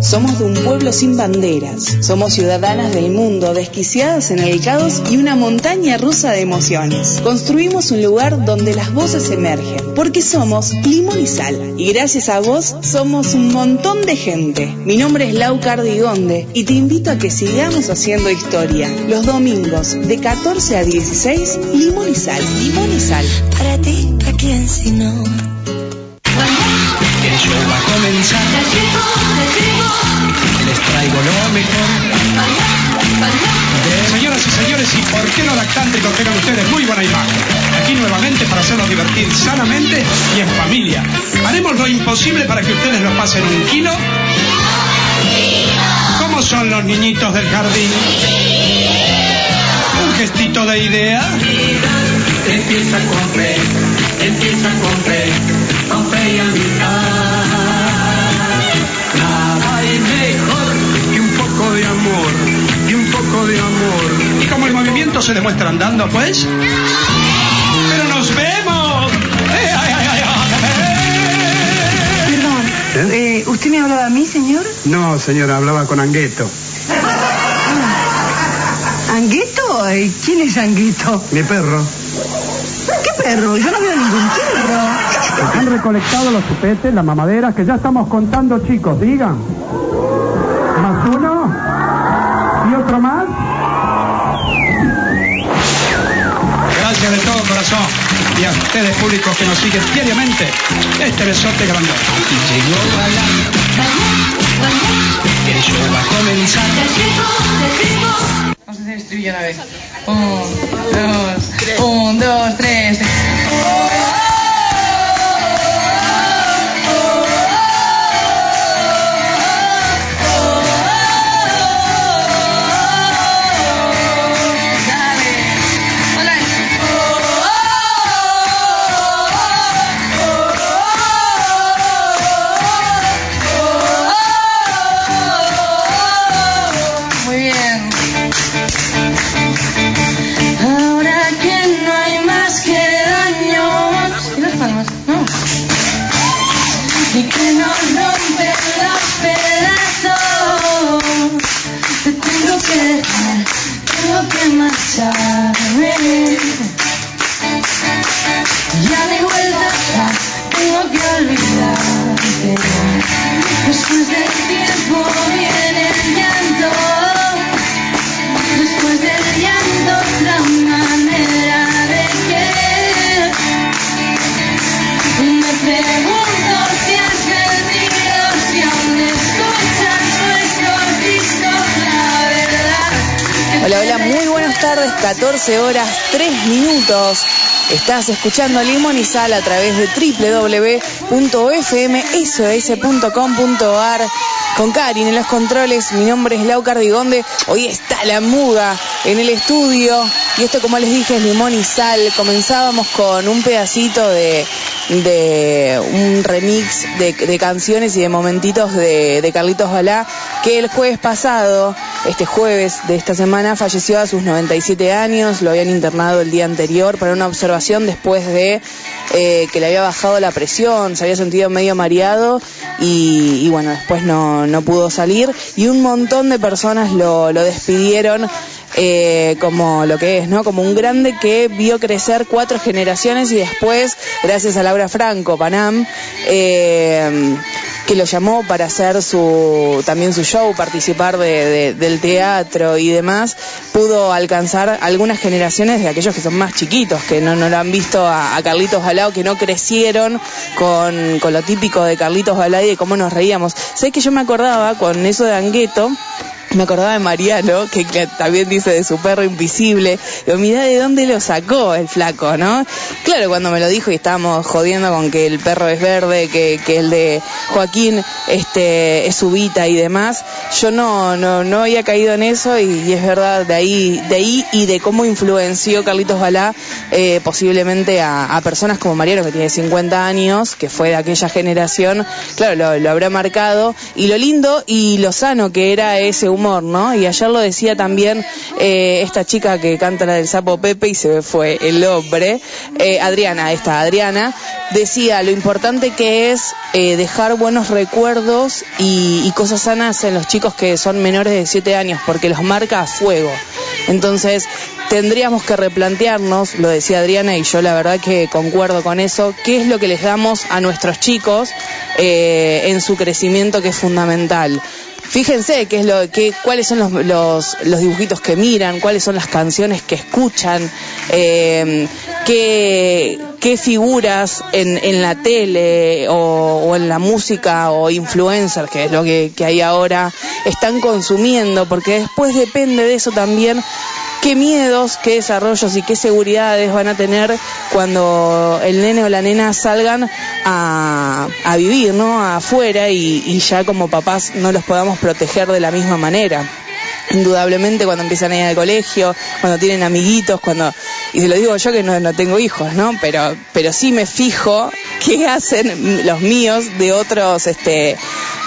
Somos de un pueblo sin banderas. Somos ciudadanas del mundo, desquiciadas en el caos y una montaña rusa de emociones. Construimos un lugar donde las voces emergen, porque somos limón y sal. Y gracias a vos somos un montón de gente. Mi nombre es Lau Cardigonde y te invito a que sigamos haciendo historia. Los domingos de 14 a 16, limón y sal, limón y sal. Para ti, ¿a quién si no? El show va a comenzar. Traigo lo mejor. Señoras y señores, ¿y por qué no lactante tengan ustedes muy buena imagen? Aquí nuevamente para hacerlos divertir sanamente y en familia. Haremos lo imposible para que ustedes lo pasen un kilo. ¿Cómo son los niñitos del jardín? Un gestito de idea. Empieza con fe, empieza con fe, con fe y amistad. De amor. Y como el movimiento se demuestra andando, pues. ¡Pero nos vemos! ¡Eh, ay, ay, ay, ay! Perdón, eh, ¿usted me hablaba a mí, señor? No, señora, hablaba con Angueto. ¿Angueto? Ay, ¿Quién es Angueto? Mi perro. ¿Qué perro? Yo no veo ningún perro. Han recolectado los chupetes, las mamaderas, que ya estamos contando, chicos, digan. ¿Y otro más? Gracias de todo corazón. Y a ustedes públicos que nos siguen diariamente, este besote grandote. Aquí llegó la El show va a comenzar. Vamos a hacer estribillo a la vez. Un, dos, un, dos, tres. 14 horas 3 minutos. Estás escuchando Limón y Sal a través de www.fmsos.com.ar con Karin en los controles. Mi nombre es Lau Cardigonde. Hoy está la muga en el estudio. Y esto, como les dije, es Limón y Sal. Comenzábamos con un pedacito de, un remix de, canciones y de momentitos de Carlitos Balá, que el jueves pasado, este jueves de esta semana, falleció a sus 97 años. Lo habían internado el día anterior para una observación después de eh, que le había bajado la presión, se había sentido medio mareado y, bueno, después no, no pudo salir. Y un montón de personas lo, lo despidieron eh, como lo que es, ¿no? Como un grande que vio crecer cuatro generaciones y después, gracias a Laura Franco, Panam, eh, que lo llamó para hacer su también su show, participar de, de- del teatro y demás, pudo alcanzar algunas generaciones de aquellos que son más chiquitos, que no, no lo han visto a, a Carlitos Balao, que no crecieron con, con lo típico de Carlitos Balao y de cómo nos reíamos. Sé que yo me acordaba con eso de Angueto, me acordaba de Mariano, que, también dice de su perro invisible. Digo, mirá de dónde lo sacó el flaco, ¿no? Claro, cuando me lo dijo y estábamos jodiendo con que el perro es verde, que, que el de Joaquín este, es subita y demás, yo no, no, no había caído en eso y, es verdad, de ahí, de ahí y de cómo influenció Carlitos Balá eh, posiblemente a, personas como Mariano, que tiene 50 años, que fue de aquella generación, claro, lo habrá marcado. Y lo lindo y lo sano que era ese humor, ¿no? Y ayer lo decía también eh, esta chica que canta la del sapo Pepe y se fue el hombre, eh, Adriana, esta Adriana, decía lo importante que es eh, dejar buenos recuerdos y, cosas sanas en los chicos que son menores de 7 años, porque los marca a fuego. Entonces, tendríamos que replantearnos, lo decía Adriana y yo la verdad que concuerdo con eso, qué es lo que les damos a nuestros chicos en su crecimiento que es fundamental. Fíjense qué es lo, qué, cuáles son los, los, los dibujitos que miran, cuáles son las canciones que escuchan, eh, qué, qué figuras en, en la tele o, o en la música o influencers, que es lo que, que hay ahora, están consumiendo, porque después depende de eso también qué miedos, qué desarrollos y qué seguridades van a tener cuando el nene o la nena salgan a, a vivir, ¿no? Afuera y, ya como papás no los podamos proteger de la misma manera indudablemente cuando empiezan a ir al colegio, cuando tienen amiguitos, cuando y se lo digo yo que no, no tengo hijos, ¿no? Pero pero sí me fijo qué hacen los míos de otros este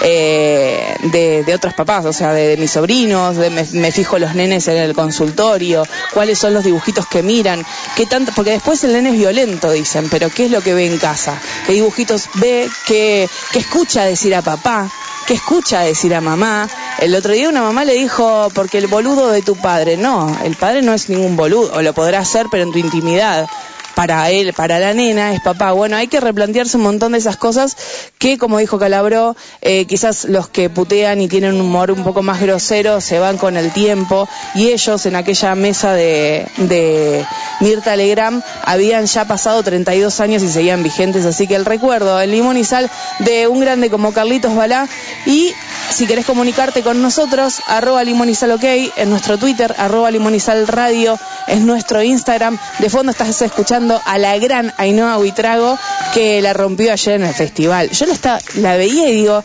eh, de, de otros papás, o sea, de, mis sobrinos, de, me, fijo los nenes en el consultorio, cuáles son los dibujitos que miran, qué tanto, porque después el nene es violento, dicen, pero qué es lo que ve en casa, qué dibujitos ve, qué, qué escucha decir a papá, que escucha decir a mamá. El otro día una mamá le dijo, porque el boludo de tu padre, no, el padre no es ningún boludo, o lo podrá hacer, pero en tu intimidad. Para él, para la nena, es papá. Bueno, hay que replantearse un montón de esas cosas que, como dijo Calabro, eh, quizás los que putean y tienen un humor un poco más grosero se van con el tiempo y ellos en aquella mesa de, de Mirta Legram habían ya pasado 32 años y seguían vigentes, así que el recuerdo, el limón y sal de un grande como Carlitos Balá y si querés comunicarte con nosotros, arroba limón y sal ok, en nuestro Twitter, arroba limón y sal radio, es nuestro Instagram. De fondo estás escuchando a la gran Ainhoa Huitrago que la rompió ayer en el festival. Yo la, estaba, la veía y digo,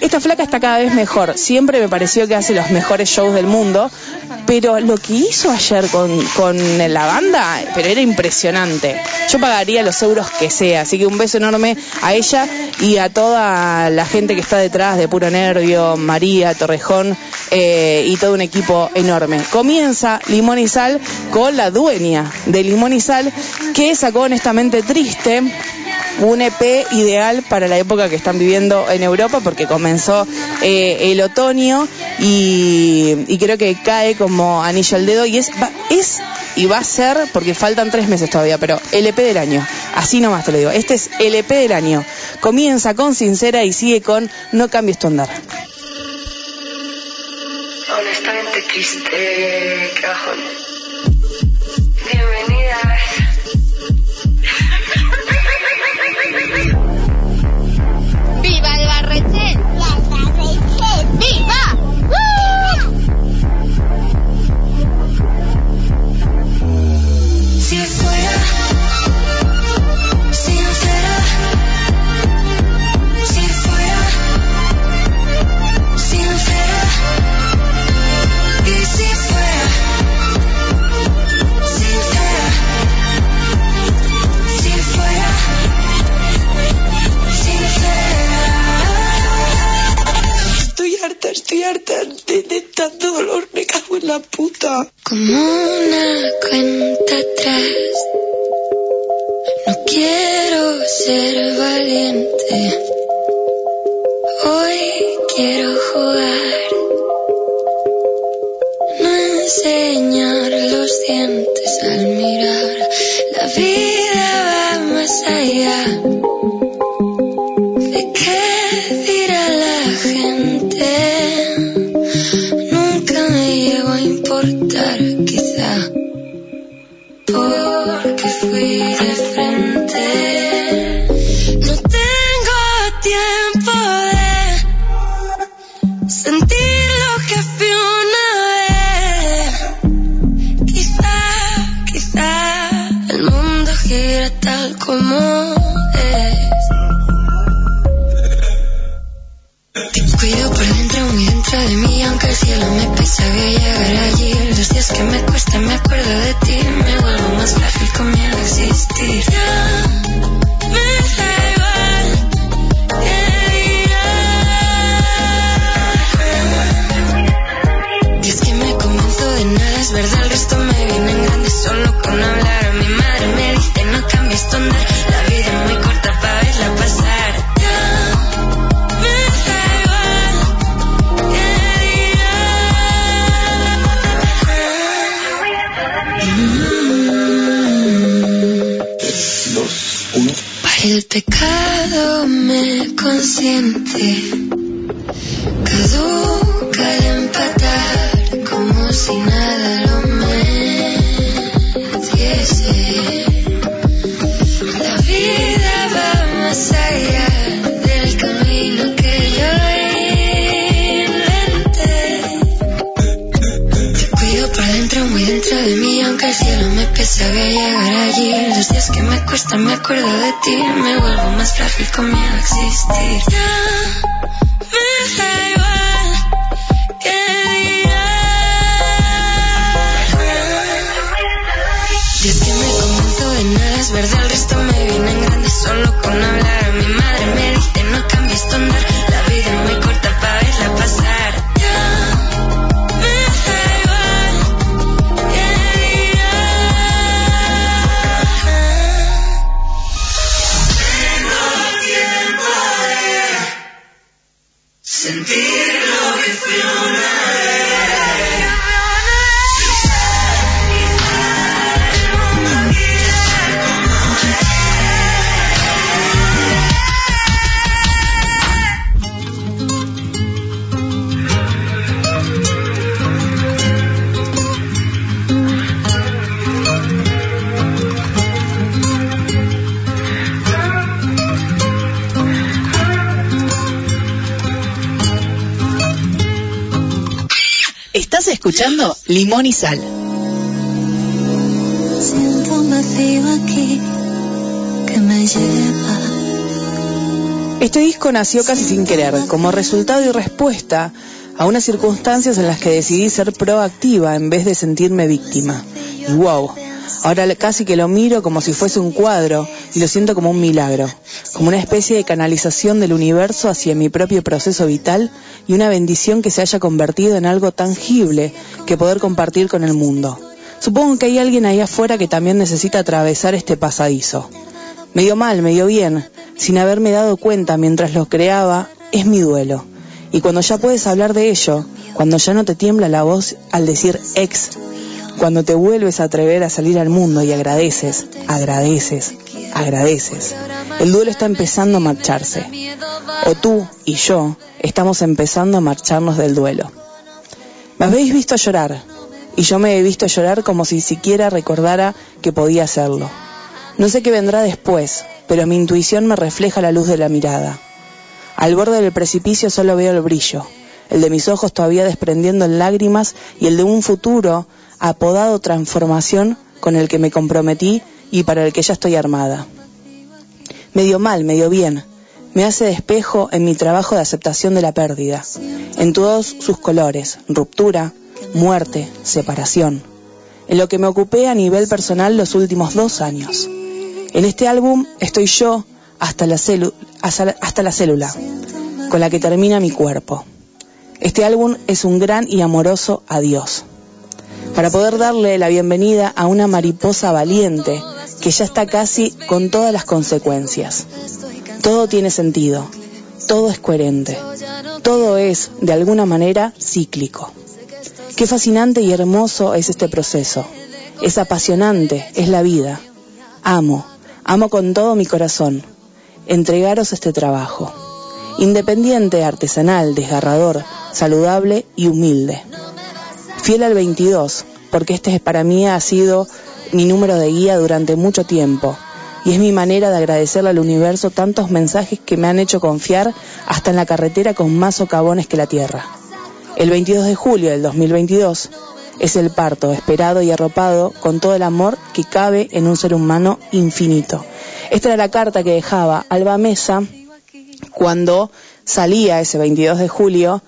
esta flaca está cada vez mejor. Siempre me pareció que hace los mejores shows del mundo. Pero lo que hizo ayer con, con la banda, pero era impresionante. Yo pagaría los euros que sea. Así que un beso enorme a ella y a toda la gente que está detrás de Puro Nervio, María, Torrejón eh, y todo un equipo enorme. Comienza Limón y Sal con la dueña de Limón y Sal que sacó honestamente triste un EP ideal para la época que están viviendo en Europa porque comenzó eh, el otoño y, y, creo que cae como anillo al dedo y es, va, es y va a ser, porque faltan tres meses todavía, pero el EP del año. Así nomás te lo digo. Este es el EP del año. Comienza con Sincera y sigue con No cambies tu andar. Honestamente triste, qué bajón. De tanto dolor, me cago en la puta. Como una cuenta atrás. No quiero ser valiente. Hoy quiero jugar. No enseñar los dientes al mirar. La vida va más allá. Porque fui de frente. No tengo tiempo de sentir lo que fui una vez. Quizá, quizá el mundo gira tal como es. Te cuido por dentro, muy dentro de mí, aunque el cielo me pesa, a llegar allí. Los días que me cuestan, me acuerdo de ti, más frágil con miedo a existir. empty. Que llegar allí. Los días que me cuesta me acuerdo de ti, me vuelvo más frágil con miedo a existir. Ya me da igual que dirán. Y es que me convento de nada, es verdad, el resto me viene en grande solo con hablar. Escuchando Limón y Sal. Siento un vacío aquí que me lleva. Este disco nació casi sin querer, como resultado y respuesta a unas circunstancias en las que decidí ser proactiva en vez de sentirme víctima. Y wow, ahora casi que lo miro como si fuese un cuadro y lo siento como un milagro, como una especie de canalización del universo hacia mi propio proceso vital y una bendición que se haya convertido en algo tangible que poder compartir con el mundo. Supongo que hay alguien ahí afuera que también necesita atravesar este pasadizo. Me dio mal, me dio bien, sin haberme dado cuenta mientras lo creaba, es mi duelo. Y cuando ya puedes hablar de ello, cuando ya no te tiembla la voz al decir ex, cuando te vuelves a atrever a salir al mundo y agradeces, agradeces, agradeces, el duelo está empezando a marcharse. O tú y yo estamos empezando a marcharnos del duelo. Me habéis visto llorar, y yo me he visto llorar como si siquiera recordara que podía hacerlo. No sé qué vendrá después, pero mi intuición me refleja la luz de la mirada. Al borde del precipicio solo veo el brillo, el de mis ojos todavía desprendiendo en lágrimas y el de un futuro apodado transformación con el que me comprometí y para el que ya estoy armada. Medio mal, medio bien, me hace de espejo en mi trabajo de aceptación de la pérdida, en todos sus colores, ruptura, muerte, separación, en lo que me ocupé a nivel personal los últimos dos años. En este álbum estoy yo hasta la, hasta la célula, con la que termina mi cuerpo. Este álbum es un gran y amoroso adiós, para poder darle la bienvenida a una mariposa valiente que ya está casi con todas las consecuencias. Todo tiene sentido, todo es coherente, todo es, de alguna manera, cíclico. Qué fascinante y hermoso es este proceso. Es apasionante, es la vida. Amo, amo con todo mi corazón. Entregaros este trabajo. Independiente, artesanal, desgarrador, saludable y humilde. Fiel al 22, porque este para mí ha sido mi número de guía durante mucho tiempo. Y es mi manera de agradecerle al universo tantos mensajes que me han hecho confiar hasta en la carretera con más socavones que la tierra. El 22 de julio del 2022 es el parto esperado y arropado con todo el amor que cabe en un ser humano infinito. Esta era la carta que dejaba Alba Mesa cuando salía ese 22 de julio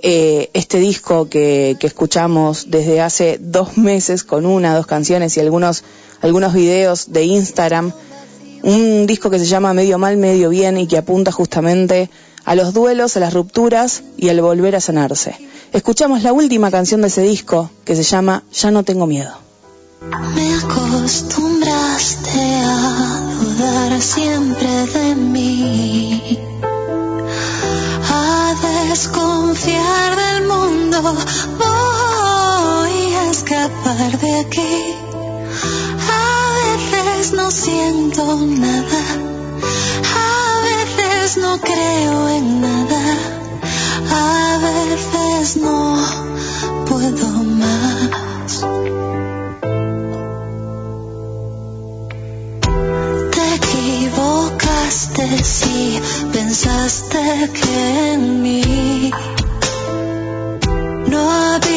eh, este disco que, escuchamos desde hace dos meses con una, dos canciones y algunos, algunos videos de Instagram. Un disco que se llama Medio Mal, Medio Bien y que apunta justamente a los duelos, a las rupturas y al volver a sanarse. Escuchamos la última canción de ese disco que se llama Ya no tengo miedo. Me acostumbraste a dudar siempre de mí, a desconfiar del mundo. Voy a escapar de aquí. A veces no siento nada, no creo en nada. A veces no puedo más. Te equivocaste si pensaste que en mí no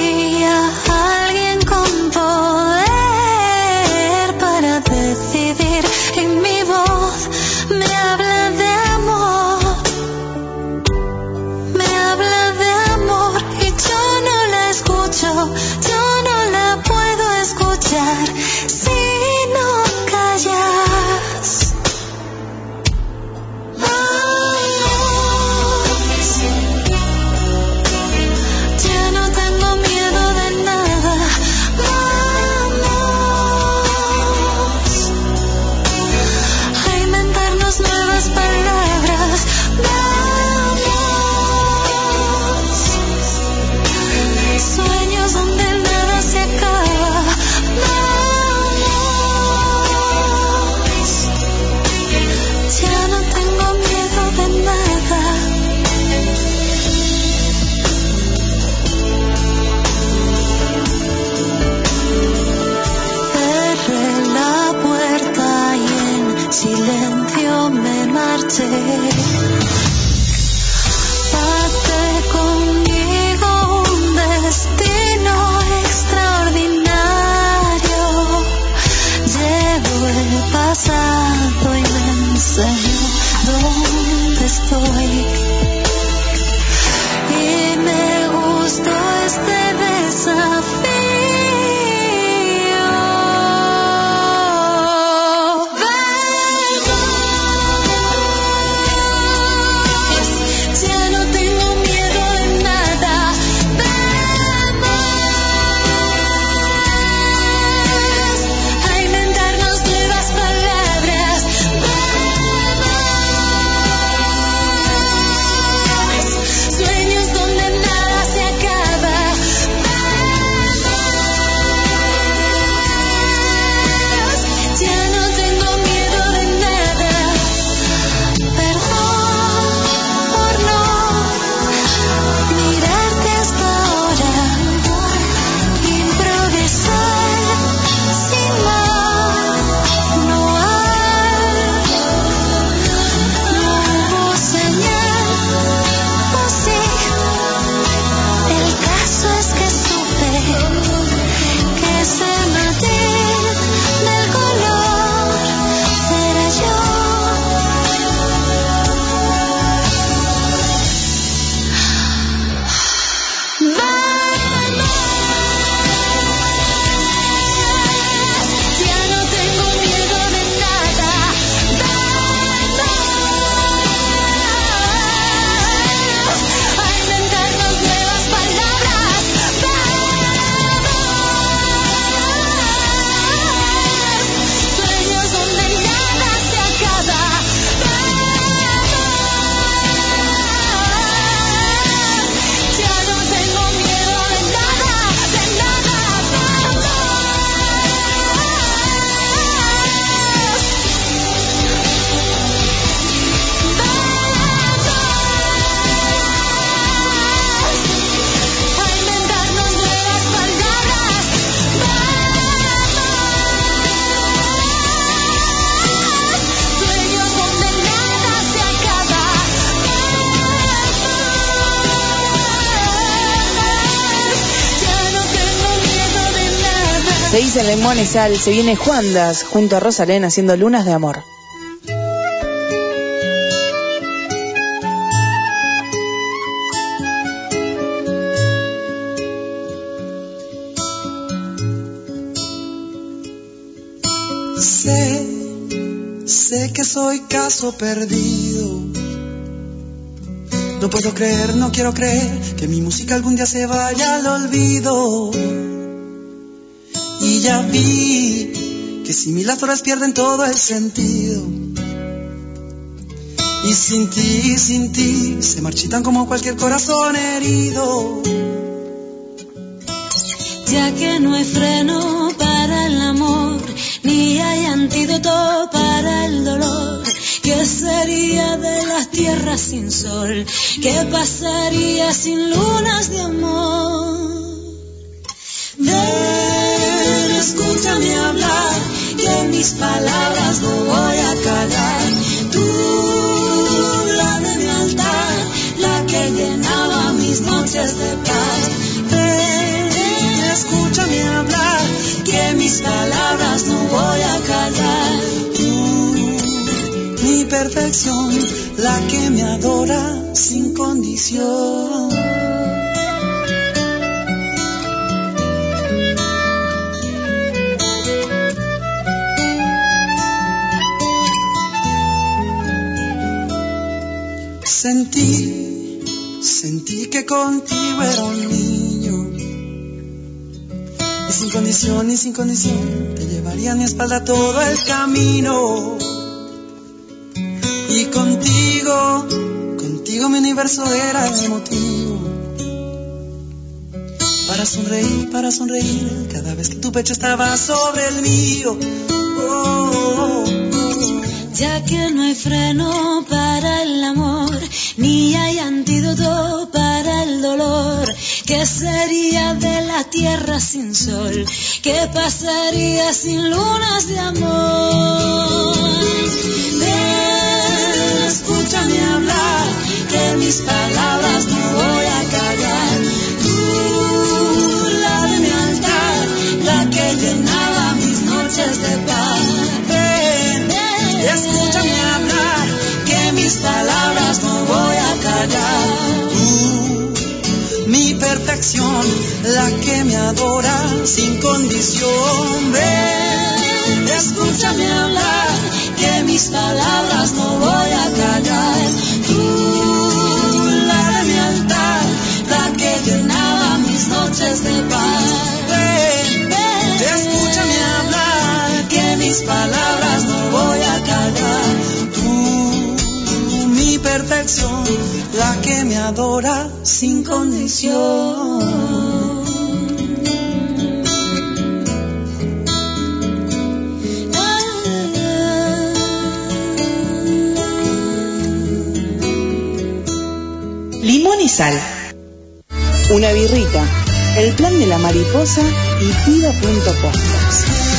en Limón y Sal, se viene Juandas junto a Rosalén haciendo lunas de amor. Sé, sé que soy caso perdido. No puedo creer, no quiero creer que mi música algún día se vaya al olvido. Ya vi que si mil las pierden todo el sentido. Y sin ti, sin ti, se marchitan como cualquier corazón herido. Ya que no hay freno para el amor, ni hay antídoto para el dolor. ¿Qué sería de las tierras sin sol? ¿Qué pasaría sin lunas de amor? Mis palabras no voy a callar. Tú, la de mi altar, la que llenaba mis noches de paz. Ven, escúchame hablar, que mis palabras no voy a callar. Tú, mi perfección, la que me adora sin condición. Sentí, sentí que contigo era un niño. Y sin condición, y sin condición, te llevaría a mi espalda todo el camino. Y contigo, contigo mi universo era el motivo. Para sonreír, para sonreír, cada vez que tu pecho estaba sobre el mío. Oh, oh, oh. Ya que no hay freno para el amor, ni hay antídoto para el dolor. ¿Qué sería de la tierra sin sol? ¿Qué pasaría sin lunas de amor? Ven, escúchame hablar, que mis palabras la que me adora sin condición. Ven, escúchame hablar, que mis palabras no voy a callar. Tú, la de mi altar, la que llenaba mis noches de paz. Ven, escúchame hablar, que mis palabras no la que me adora sin condición. Limón y sal. Una birrita. El plan de la mariposa y pida.podcast.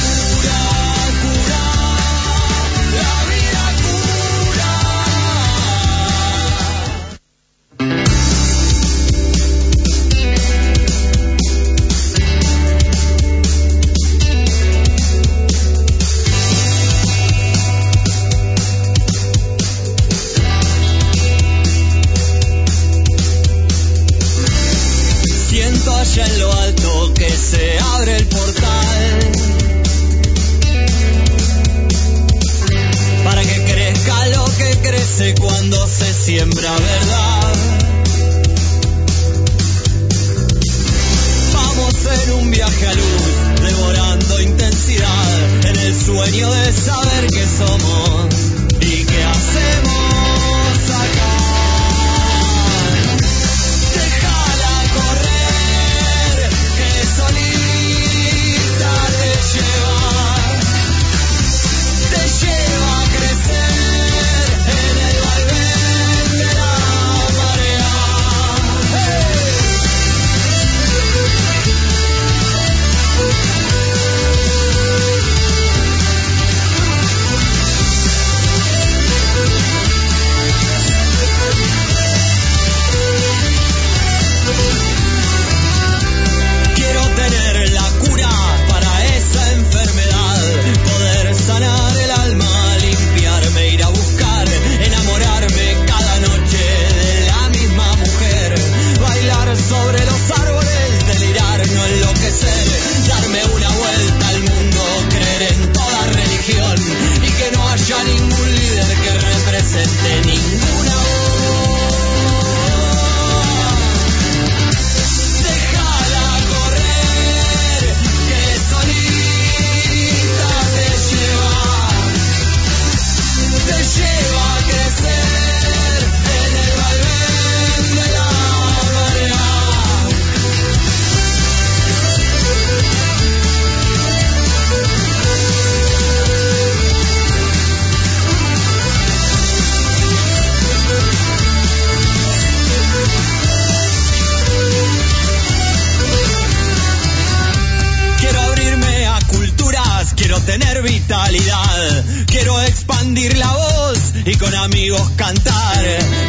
y con amigos cantar.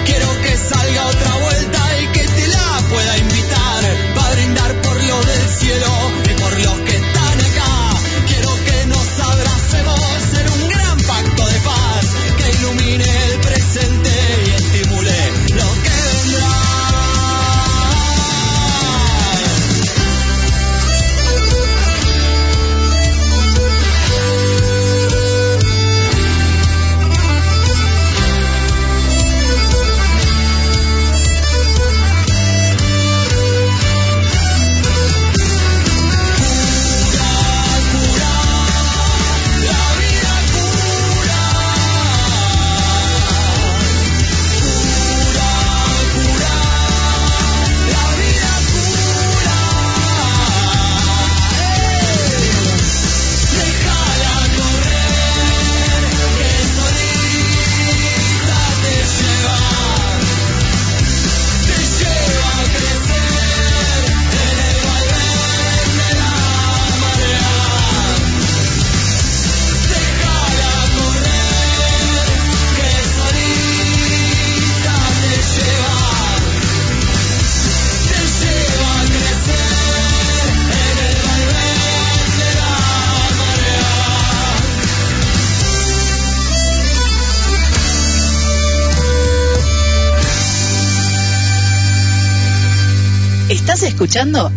Quiero que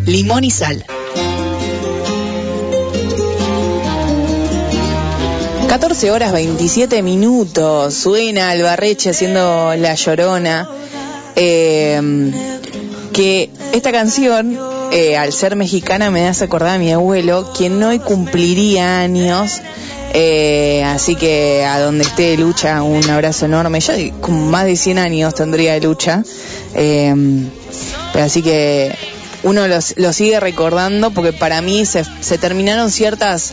Limón y Sal. 14 horas 27 minutos. Suena Albarreche haciendo La Llorona. Eh, que esta canción, eh, al ser mexicana, me hace acordar a mi abuelo, quien hoy cumpliría años. Eh, así que a donde esté Lucha, un abrazo enorme. Ya con más de 100 años tendría Lucha. Eh, pero así que uno los- lo sigue recordando porque para mí se, se terminaron ciertas,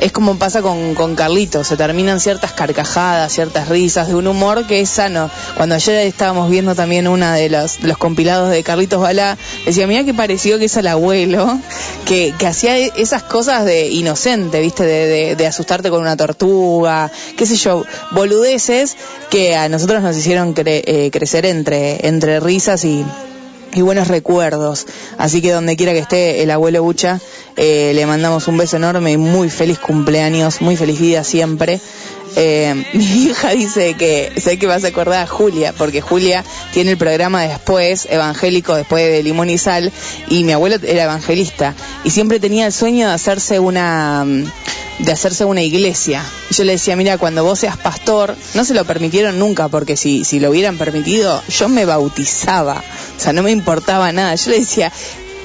es como pasa con, con Carlitos, se terminan ciertas carcajadas, ciertas risas de un humor que es sano. Cuando ayer estábamos viendo también una de los, los compilados de Carlitos Balá, decía, mira que pareció que es el abuelo, que, que hacía e- esas cosas de inocente, viste, de, de- de asustarte con una tortuga, qué sé yo, boludeces que a nosotros nos hicieron eh, crecer entre, entre risas y, y buenos recuerdos. Así que donde quiera que esté el abuelo Bucha, eh, le mandamos un beso enorme y muy feliz cumpleaños, muy feliz vida siempre. Eh, mi hija dice que sé que vas a acordar a Julia, porque Julia tiene el programa después, evangélico, después de Limón y Sal, y mi abuelo era evangelista, y siempre tenía el sueño de hacerse una de hacerse una iglesia. Yo le decía, mira, cuando vos seas pastor, no se lo permitieron nunca, porque si, si lo hubieran permitido, yo me bautizaba. O sea, no me importaba nada. Yo le decía,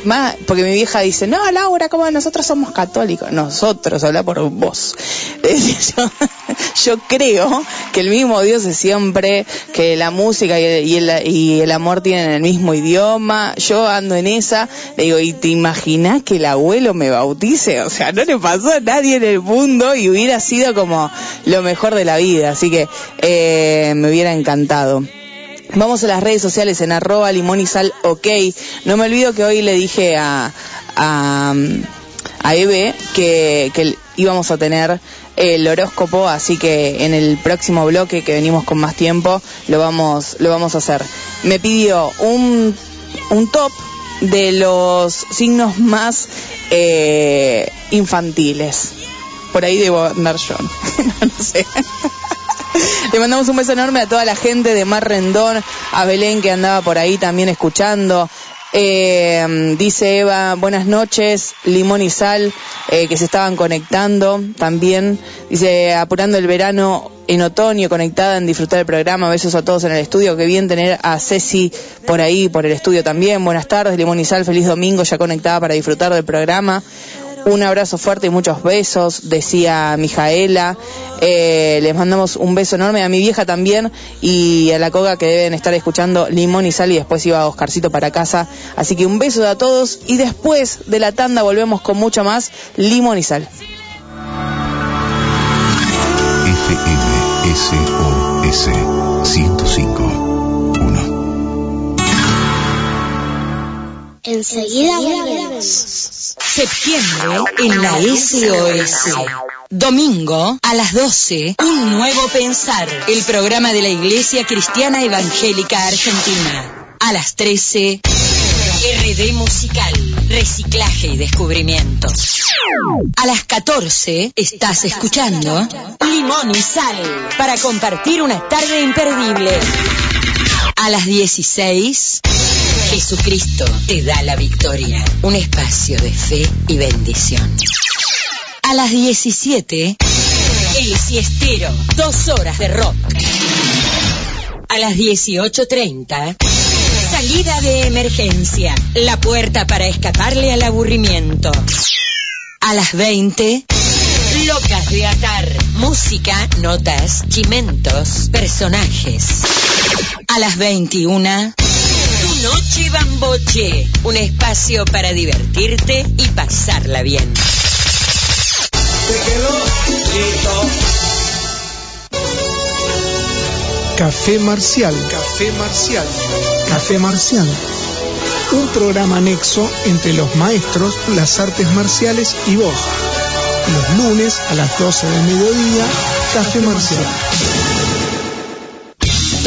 más, porque mi vieja dice, no, Laura, como nosotros somos católicos. Nosotros, habla por vos. Yo, yo creo que el mismo Dios es siempre, que la música y el, y el, y el amor tienen el mismo idioma. Yo ando en esa, le digo, ¿y te imaginas que el abuelo me bautice? O sea, no le pasó a nadie en el mundo y hubiera sido como lo mejor de la vida. Así que eh, me hubiera encantado. Vamos a las redes sociales en arroba limón y sal ok. No me olvido que hoy le dije a, a, a Eve que, que íbamos a tener el horóscopo, así que en el próximo bloque que venimos con más tiempo lo vamos, lo vamos a hacer. Me pidió un, un top de los signos más eh, infantiles. Por ahí debo andar yo. no sé. Le mandamos un beso enorme a toda la gente de Mar Rendón, a Belén que andaba por ahí también escuchando. Eh, dice Eva, buenas noches, limón y sal, eh, que se estaban conectando también. Dice, apurando el verano en otoño, conectada en disfrutar del programa. Besos a todos en el estudio. Qué bien tener a Ceci por ahí, por el estudio también. Buenas tardes, limón y sal, feliz domingo, ya conectada para disfrutar del programa. Un abrazo fuerte y muchos besos, decía Mijaela. Eh, les mandamos un beso enorme a mi vieja también y a la coga que deben estar escuchando Limón y Sal y después iba Oscarcito para casa. Así que un beso a todos y después de la tanda volvemos con mucho más Limón y Sal. Enseguida volvemos. Septiembre en la SOS. Domingo a las 12, Un Nuevo Pensar, el programa de la Iglesia Cristiana Evangélica Argentina. A las 13, RD Musical, Reciclaje y Descubrimientos. A las 14, estás escuchando Limón y Sal, para compartir una tarde imperdible. A las 16, Jesucristo te da la victoria, un espacio de fe y bendición. A las 17, El Siestero, dos horas de rock. A las 18.30, Salida de emergencia, la puerta para escaparle al aburrimiento. A las 20, Locas de atar, música, notas, chimentos, personajes. A las 21, Tu Noche Bamboche, un espacio para divertirte y pasarla bien. Café Marcial. Café Marcial. Café Marcial. Un programa anexo entre los maestros, las artes marciales y vos. Los lunes a las 12 del mediodía, Café Marcial.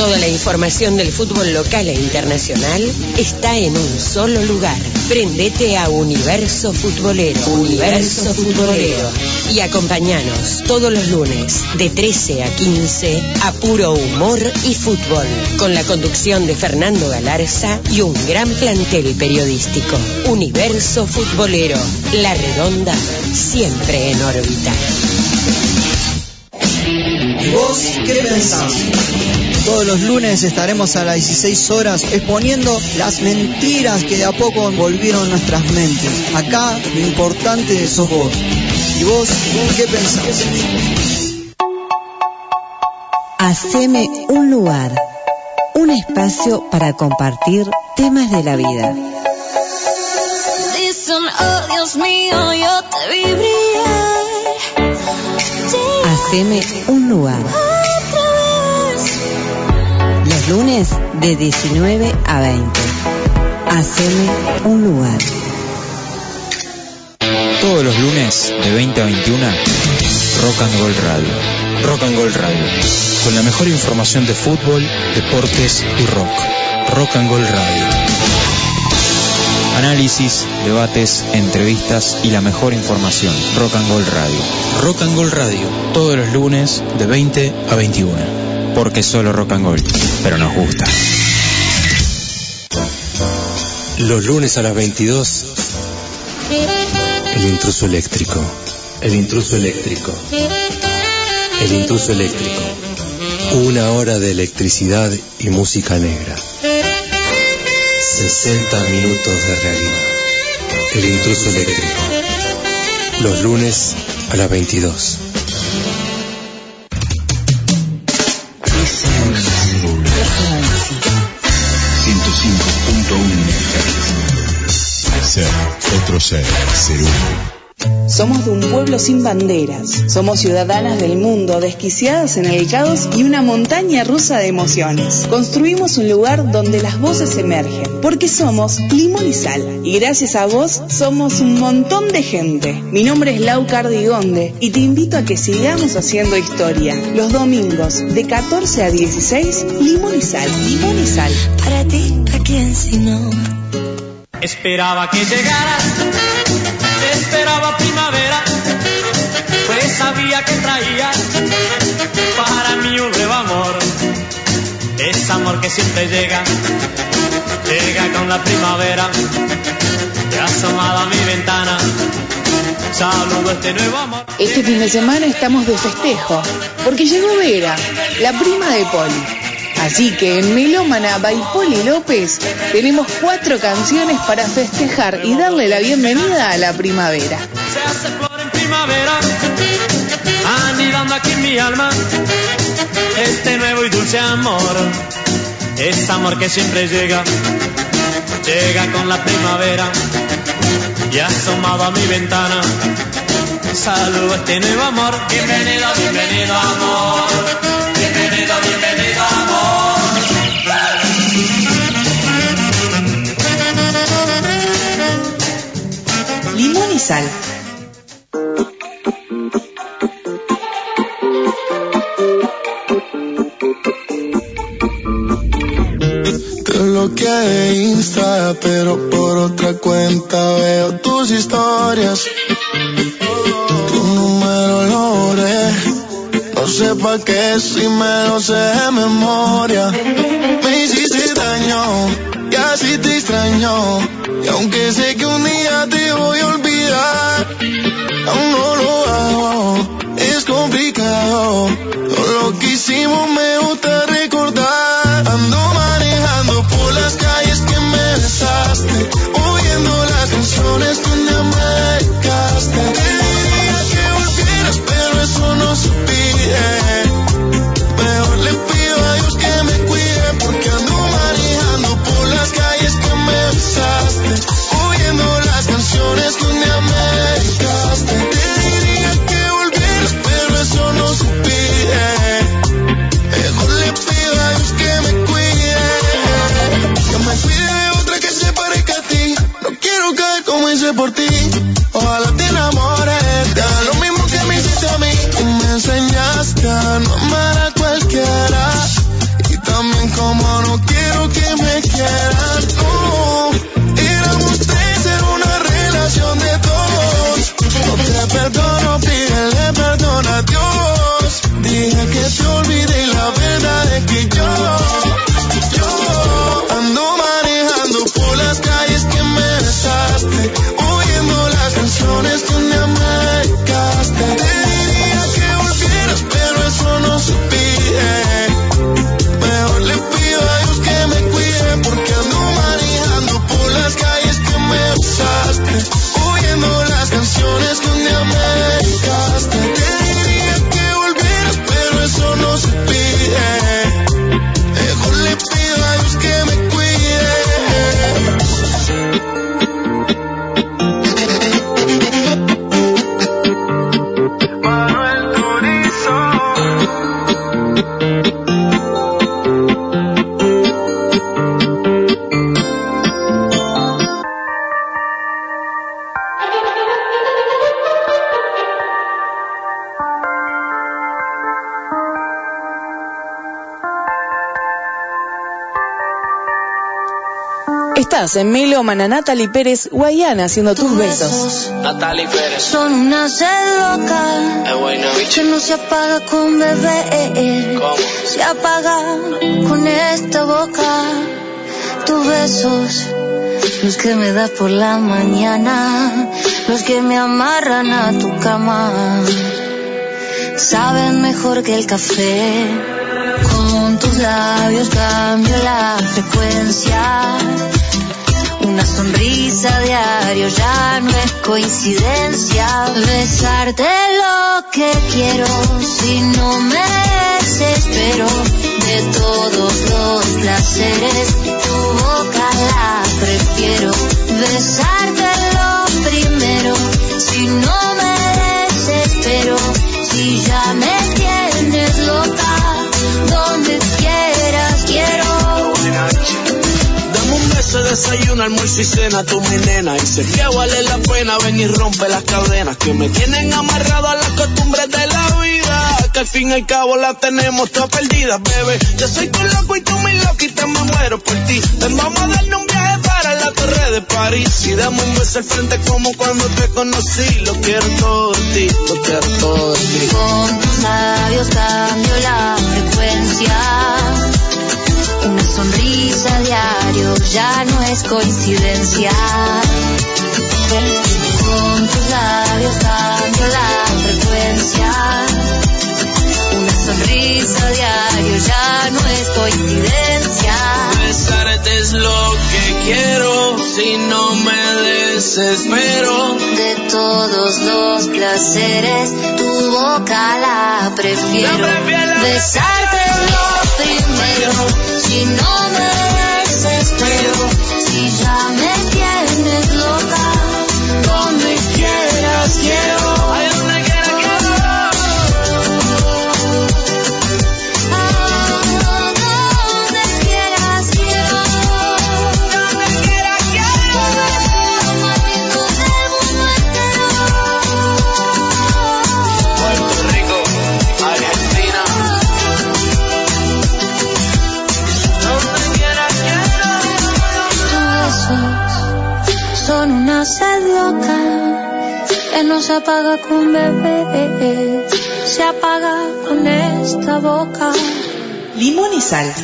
Toda la información del fútbol local e internacional está en un solo lugar. Prendete a Universo Futbolero. Universo Futbolero. Y acompañanos todos los lunes de 13 a 15 a puro humor y fútbol. Con la conducción de Fernando Galarza y un gran plantel periodístico. Universo Futbolero. La redonda siempre en órbita. ¿Y vos qué pensás? Todos los lunes estaremos a las 16 horas exponiendo las mentiras que de a poco envolvieron nuestras mentes. Acá lo importante sos vos. ¿Y vos qué pensás? Haceme un lugar, un espacio para compartir temas de la vida. Dicen, oh Dios mío, yo te vi brillar. Haceme un lugar. Los lunes de 19 a 20. Haceme un lugar. Todos los lunes de 20 a 21, Rock and Gold Radio. Rock and Gold Radio. Con la mejor información de fútbol, deportes y rock. Rock and Gold Radio. Análisis, debates, entrevistas y la mejor información. Rock and Gold Radio. Rock and Gold Radio. Todos los lunes de 20 a 21. Porque solo rock and gold, pero nos gusta. Los lunes a las 22, el intruso eléctrico. El intruso eléctrico. El intruso eléctrico. Una hora de electricidad y música negra. 60 minutos de realidad. El intruso eléctrico. Los lunes a las 22. Ser, otro ser, ser. Somos de un pueblo sin banderas. Somos ciudadanas del mundo, desquiciadas en el caos y una montaña rusa de emociones. Construimos un lugar donde las voces emergen, porque somos Limón y Sal. Y gracias a vos somos un montón de gente. Mi nombre es Lau Cardigonde y te invito a que sigamos haciendo historia. Los domingos de 14 a 16, Limón y Sal. Limón y Sal. Para ti, ¿a quién si no? Esperaba que llegaras, esperaba primavera, pues sabía que traías para mí un nuevo amor. Es amor que siempre llega, llega con la primavera, te asomado a mi ventana, saludo este nuevo amor. Este fin de semana estamos de festejo, porque llegó Vera, la prima de Poli. Así que en Melómana by Poli López tenemos cuatro canciones para festejar y darle la bienvenida a la primavera. Se hace flor en primavera, anidando aquí en mi alma, este nuevo y dulce amor. Es amor que siempre llega, llega con la primavera y asomado a mi ventana. Saludo este nuevo amor. Bienvenido, bienvenido amor. Bienvenido, bienvenido y sal. Te bloqueé de Insta, pero por otra cuenta veo tus historias. Tu número lo borré, no sé pa' qué si me lo sé de memoria. Me hiciste daño, y así te extraño, y aunque sé que un día te voy a olvidar no lo hago. Es complicado. Lo que hicimos me gusta recordar. Ando manejando por las calles que me besaste. En Melómana Natalie Pérez, Guayana, haciendo tus besos. Natalie Pérez. Son una sed loca Es que no se apaga con beber. ¿Cómo? Se apaga con esta boca. Tus besos, los que me das por la mañana, los que me amarran a tu cama. Saben mejor que el café. Con tus labios cambio la frecuencia. Sonrisa diario ya no es coincidencia. Besarte lo que quiero si no me desespero. De todos los placeres, tu boca la prefiero. Besarte lo primero si no me desespero. Si ya me tienes loca, desayuno, almuerzo y cena, tú mi nena. Y sé que vale la pena, ven y rompe las cadenas que me tienen amarrado a las costumbres de la vida. Que al fin y al cabo la tenemos toda perdida, bebé. Yo soy tu loco y tú mi loquita, me muero por ti. Ven, vamos a darle un viaje para la torre de París. Y dame un beso al frente como cuando te conocí. Lo quiero todo ti, lo quiero todo ti. Con tus labios cambio la frecuencia. Sonrisa diario ya no es coincidencia. Con tus labios cambio la frecuencia. Una sonrisa diario ya no es coincidencia. Desespero. De todos los placeres, tu boca la prefiero. La prefiero. Besarte lo primero, si no me desespero. Si ya me se apaga con bebé, se apaga con esta boca. Limón y sal.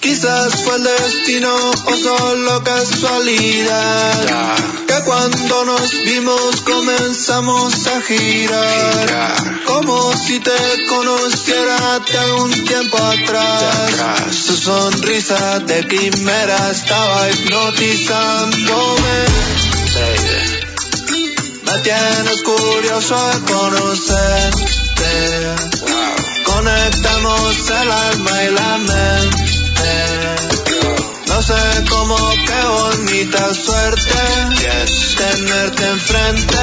Quizás fue el destino o solo casualidad. Cuando nos vimos comenzamos a girar. Como si te conociera de algún tiempo atrás. Su sonrisa de quimera estaba hipnotizándome. Me tienes curioso de conocerte. Conectamos el alma y la mente. No sé cómo, qué bonita suerte tenerte enfrente.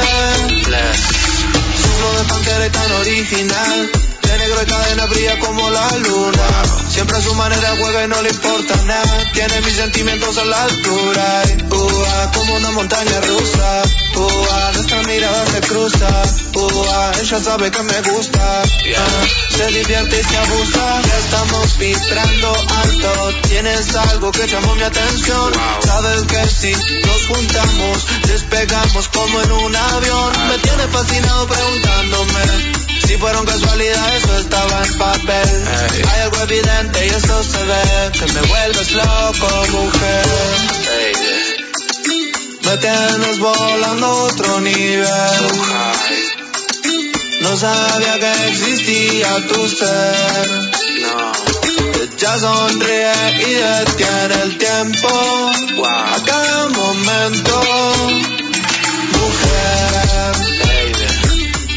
Sufro de panquera y tan original. De negro y cadena brilla como la luna. Siempre a su manera juega y no le importa nada. Tiene mis sentimientos a la altura. Y, ua, como una montaña rusa. Ua, nuestra mirada se cruza. Ua, ella sabe que me gusta. Ah, se divierte y se abusa. Ya estamos vibrando alto. Tienes algo que llamó mi atención. Sabes que si nos juntamos, despegamos como en un avión. Me tiene fascinado preguntándome. Si fueron casualidades o estaba en papel. Hay algo evidente y esto se ve. Que me vuelves loco, mujer. Me tienes volando a otro nivel. No sabía que existía tu ser. Ya sonríe y detiene el tiempo. A cada momento. Mujer.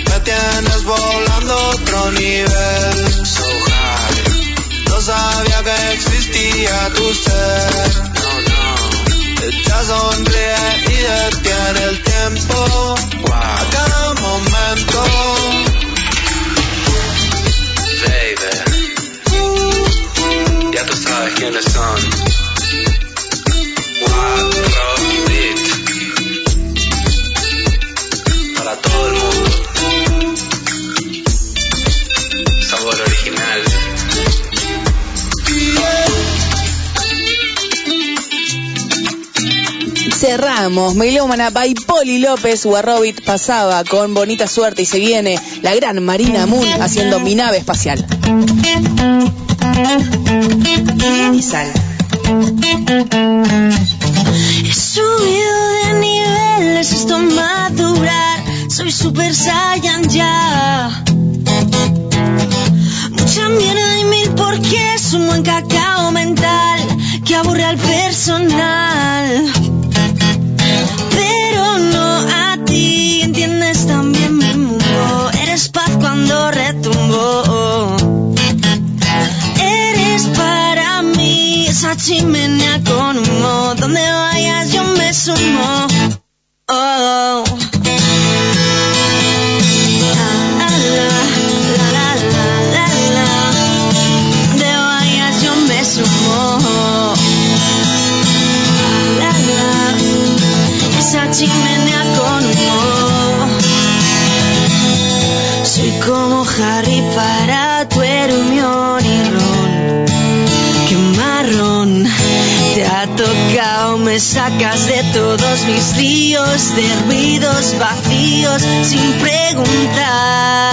Me tienes volando a otro nivel. Sabía que existía tu ser. No, no. Ya sonríe y detiene el tiempo. A cada momento. Baby, ya tú sabes quiénes son. Cerramos, Melómana by Poli López, Warrobit pasaba con bonita suerte y se viene la gran Marina Moon haciendo mi nave espacial. Y sal. He subido de niveles, esto madurar. Soy super saiyan ya. Mucha mierda y mil porqués, un buen cacao mental que aburre al personal. Chimenea con humo. Donde vayas yo me sumo. Oh. Sacas de todos mis ríos, de ruidos vacíos sin preguntar.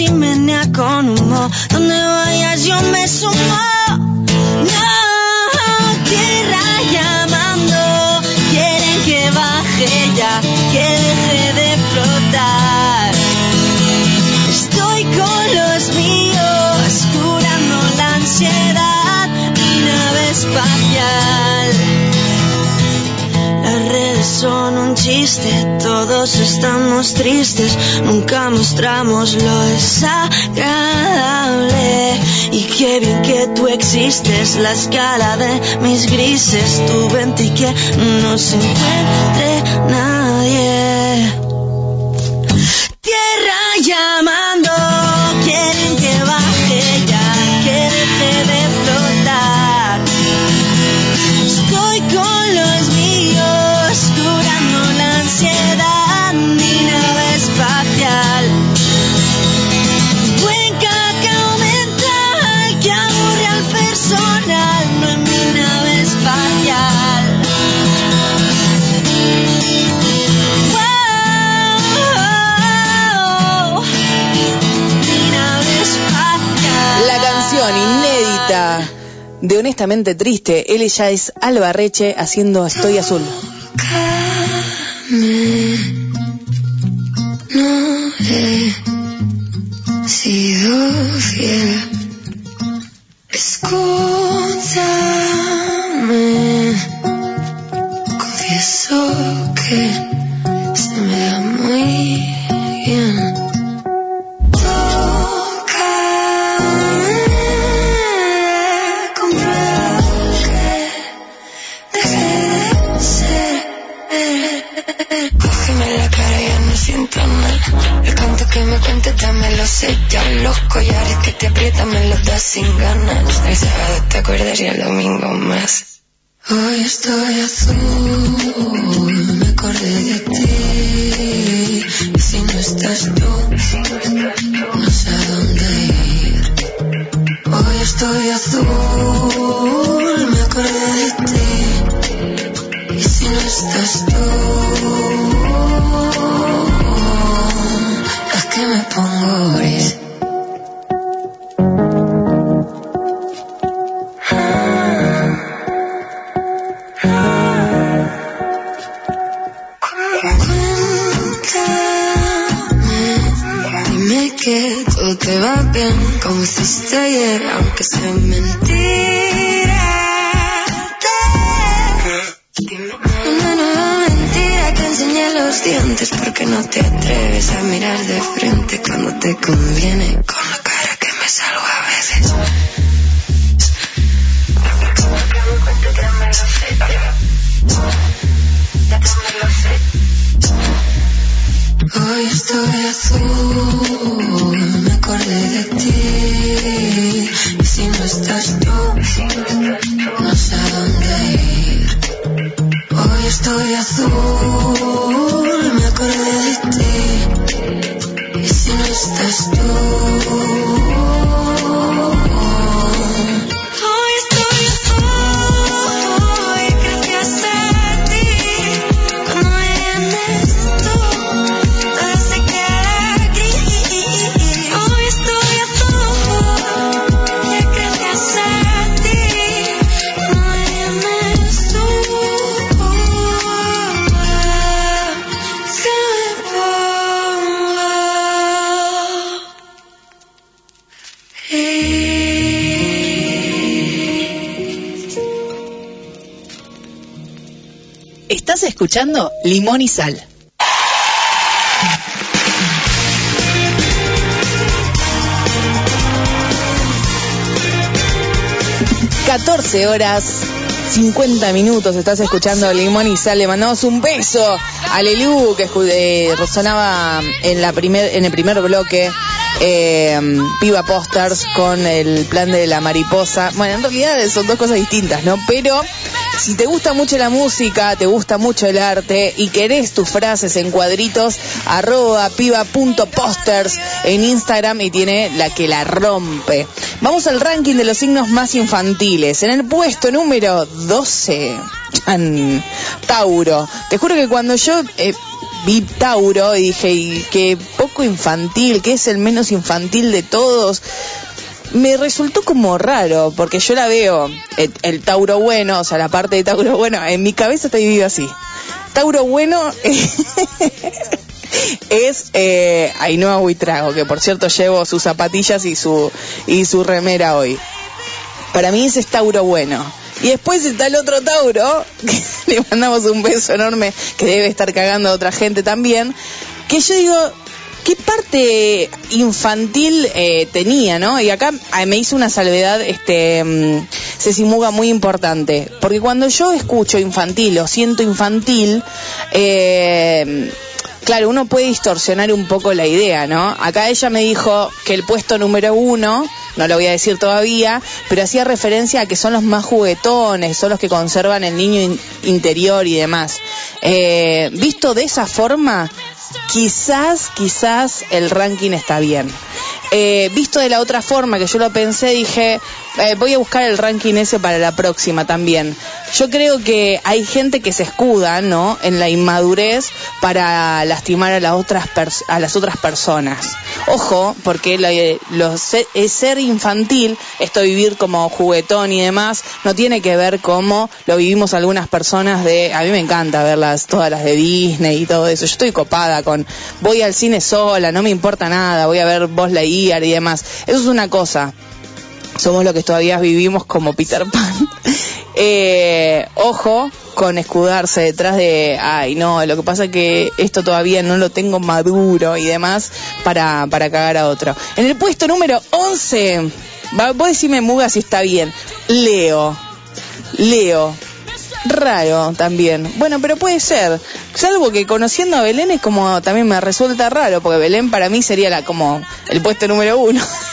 Chimenea con humo. Donde todos estamos tristes, nunca mostramos lo desagradable. Y qué bien que tú existes, la escala de mis grises, tu vente y que no se encuentre nadie. Honestamente Triste, él ya es Alba Reche haciendo Estoy Azul. Hoy estoy azul, me acordé de ti. Y si no estás tú, escuchando Limón y Sal. 14 horas 50 minutos estás escuchando Limón y Sal. Le mandamos un beso a Lelu que eh, resonaba en, la primer, en el primer bloque. Eh, Piva Posters con el plan de la mariposa. Bueno, en realidad son dos cosas distintas, ¿no? Pero si te gusta mucho la música, te gusta mucho el arte y querés tus frases en cuadritos, arroba piva.posters en Instagram y tiene la que la rompe. Vamos al ranking de los signos más infantiles. En el puesto número 12, chan, Tauro. Te juro que cuando yo eh, vi Tauro y dije, y qué poco infantil, que es el menos infantil de todos, me resultó como raro, porque yo la veo, el, el Tauro bueno, o sea, la parte de Tauro bueno, en mi cabeza está dividido así. Tauro bueno es eh, Ainhoa Huitrago, que por cierto llevo sus zapatillas y su, y su remera hoy. Para mí ese es Tauro bueno. Y después está el otro Tauro, que le mandamos un beso enorme, que debe estar cagando a otra gente también, que yo digo, ¿qué parte infantil eh, tenía, no? Y acá ah, me hizo una salvedad, este, Muga muy importante, porque cuando yo escucho infantil o siento infantil, eh, claro, uno puede distorsionar un poco la idea, ¿no? Acá ella me dijo que el puesto número uno, no lo voy a decir todavía, pero hacía referencia a que son los más juguetones, son los que conservan el niño in- interior y demás. Eh, visto de esa forma, quizás, quizás el ranking está bien. Eh, visto de la otra forma que yo lo pensé, dije, eh, voy a buscar el ranking ese para la próxima también. Yo creo que hay gente que se escuda, ¿no? En la inmadurez para lastimar a las otras a las otras personas. Ojo, porque la- lo ser infantil, esto vivir como juguetón y demás, no tiene que ver como lo vivimos algunas personas de, a mí me encanta verlas, todas las de Disney y todo eso. Yo estoy copada con, voy al cine sola, no me importa nada, voy a ver Buzz Lightyear y demás. Eso es una cosa somos lo que todavía vivimos como Peter Pan. Eh, ojo con escudarse detrás de, ay no, lo que pasa es que esto todavía no lo tengo maduro y demás para, para cagar a otro. En el puesto número 11, va, vos decime Muga si está bien, Leo. Leo. Raro también. Bueno, pero puede ser. Salvo que conociendo a Belén es como también me resulta raro, porque Belén para mí sería la como el puesto número uno.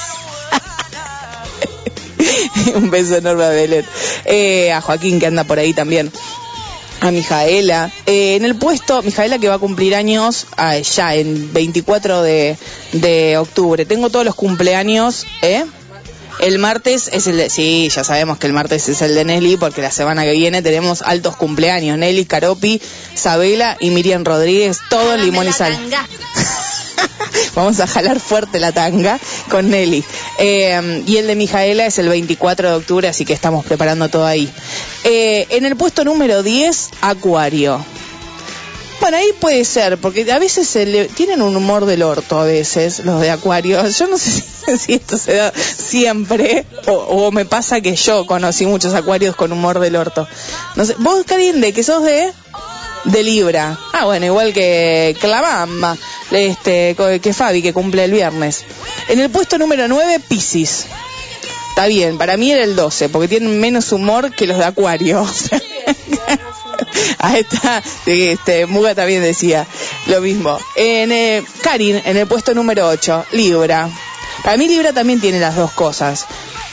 Un beso enorme a Belén. Eh, a Joaquín que anda por ahí también. A Mijaela. Eh, en el puesto, Mijaela que va a cumplir años ah, ya en 24 de, de octubre. Tengo todos los cumpleaños, ¿eh? El martes es el de, sí, ya sabemos que el martes es el de Nelly porque la semana que viene tenemos altos cumpleaños. Nelly, Caropi, Sabela y Miriam Rodríguez, todo en limón y sal. Vamos a jalar fuerte la tanga con Nelly. Eh, y el de Mijaela es el 24 de octubre, así que estamos preparando todo ahí. Eh, en el puesto número 10, Acuario. Bueno, ahí puede ser, porque a veces se le- tienen un humor del orto, a veces, los de Acuario. Yo no sé si, esto se da siempre, o, o me pasa que yo conocí muchos Acuarios con humor del orto. No sé, vos, Karin, de que sos de de Libra. Ah, bueno, igual que, que la Bamba, este, que Fabi, que cumple el viernes. En el puesto número 9, Piscis. Está bien, para mí era el 12, porque tienen menos humor que los de Acuario. Ahí está, este, Muga también decía lo mismo. En eh, Karin, en el puesto número 8, Libra. Para mí Libra también tiene las dos cosas.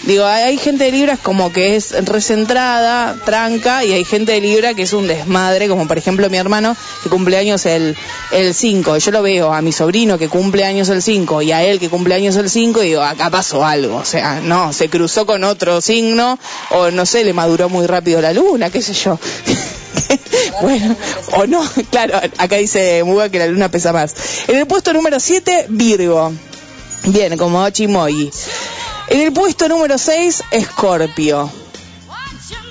Digo, hay, gente de Libra como que es recentrada, tranca, y hay gente de Libra que es un desmadre, como por ejemplo mi hermano que cumple años el, el 5. Yo lo veo a mi sobrino que cumple años el 5 y a él que cumple años el 5 y digo, acá pasó algo. O sea, no, se cruzó con otro signo o no sé, le maduró muy rápido la luna, qué sé yo. bueno, o no, claro, acá dice Muga que la luna pesa más. En el puesto número 7, Virgo. Bien, como Ochimoyi. En el puesto número 6, Escorpio.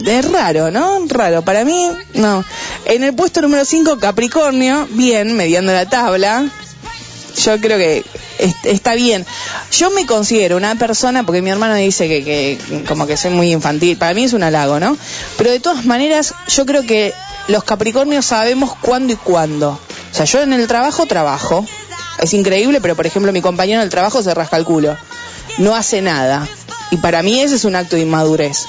Es raro, ¿no? Raro. Para mí, no. En el puesto número 5, Capricornio. Bien, mediando la tabla. Yo creo que est- está bien. Yo me considero una persona, porque mi hermano dice que, que como que soy muy infantil. Para mí es un halago, ¿no? Pero de todas maneras, yo creo que los Capricornios sabemos cuándo y cuándo. O sea, yo en el trabajo trabajo. Es increíble, pero por ejemplo mi compañero en el trabajo se rasca el culo. No hace nada. Y para mí ese es un acto de inmadurez.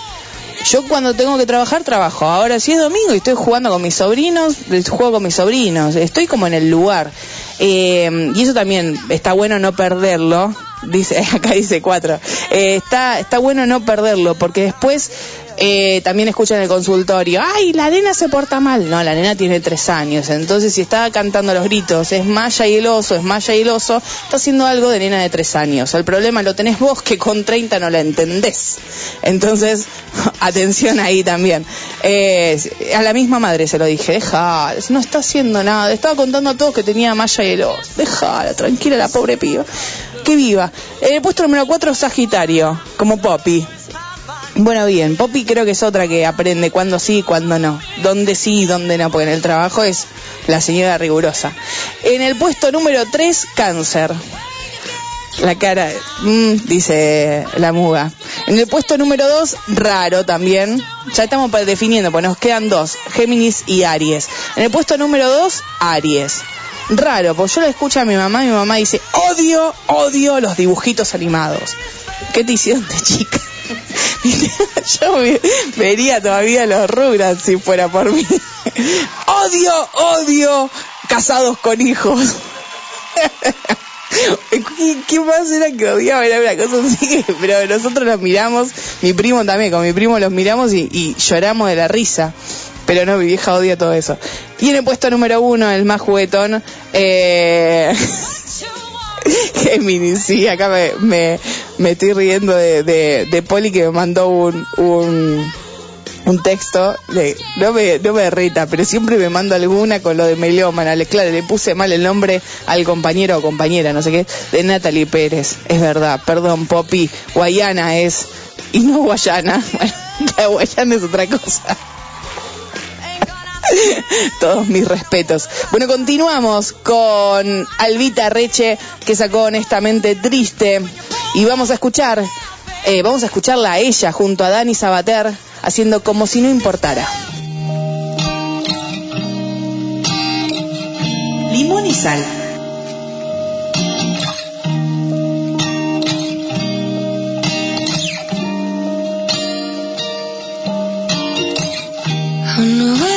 Yo cuando tengo que trabajar, trabajo. Ahora si es domingo y estoy jugando con mis sobrinos, juego con mis sobrinos. Estoy como en el lugar. Eh, y eso también está bueno no perderlo. Dice, acá dice cuatro. Eh, está, está bueno no perderlo porque después eh, también escuchan en el consultorio, ay, la nena se porta mal. No, la nena tiene tres años. Entonces si está cantando los gritos, es Maya y el oso, es Maya y el oso, está haciendo algo de nena de tres años. El problema lo tenés vos que con 30 no la entendés. Entonces, atención ahí también. Eh, a la misma madre se lo dije, deja, no está haciendo nada. Estaba contando a todos que tenía Maya y el oso. Déjala, tranquila la pobre piba. Que viva. Eh, puesto número 4, Sagitario, como Poppy. Bueno, bien, Poppy creo que es otra que aprende cuándo sí y cuándo no. Dónde sí y dónde no, porque en el trabajo es la señora rigurosa. En el puesto número 3, Cáncer. La cara, mm, dice la muga. En el puesto número 2, raro también, ya estamos definiendo, pues nos quedan dos, Géminis y Aries. En el puesto número dos, Aries. Raro, porque yo lo escucho a mi mamá y mi mamá dice, odio, odio los dibujitos animados. ¿Qué te hicieron de chica? Yo ve- vería todavía los Rugrats si fuera por mí. Odio, odio casados con hijos. ¿Qué, más era que odiaba? Era una cosa así, pero nosotros los miramos, mi primo también, con mi primo los miramos y, lloramos de la risa. Pero no, mi vieja odia todo eso. El puesto número uno, el más juguetón, eh... Géminis, sí, acá me, me, me estoy riendo de, de, de Poli que me mandó un, un, un texto, de, no, me, no me rita, pero siempre me mando alguna con lo de melómana. Le, claro, le puse mal el nombre al compañero o compañera, no sé qué, de Natalie Pérez. Es verdad, perdón, Poppy, Guayana es, y no Guayana, la Guayana es otra cosa. Todos mis respetos. Bueno, continuamos con Albita Reche, que sacó honestamente triste. Y vamos a escuchar, eh, vamos a escucharla a ella junto a Dani Sabater, haciendo como si no importara. Limón y sal.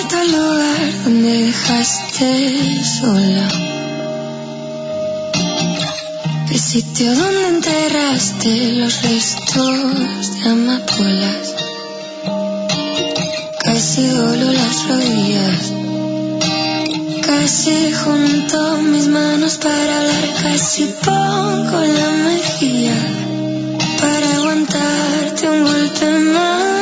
Vuelto al lugar donde dejaste sola. El sitio donde enterraste los restos de amapolas. Casi doblo las rodillas. Casi junto mis manos para hablar. Casi pongo la mejilla para aguantarte un golpe más.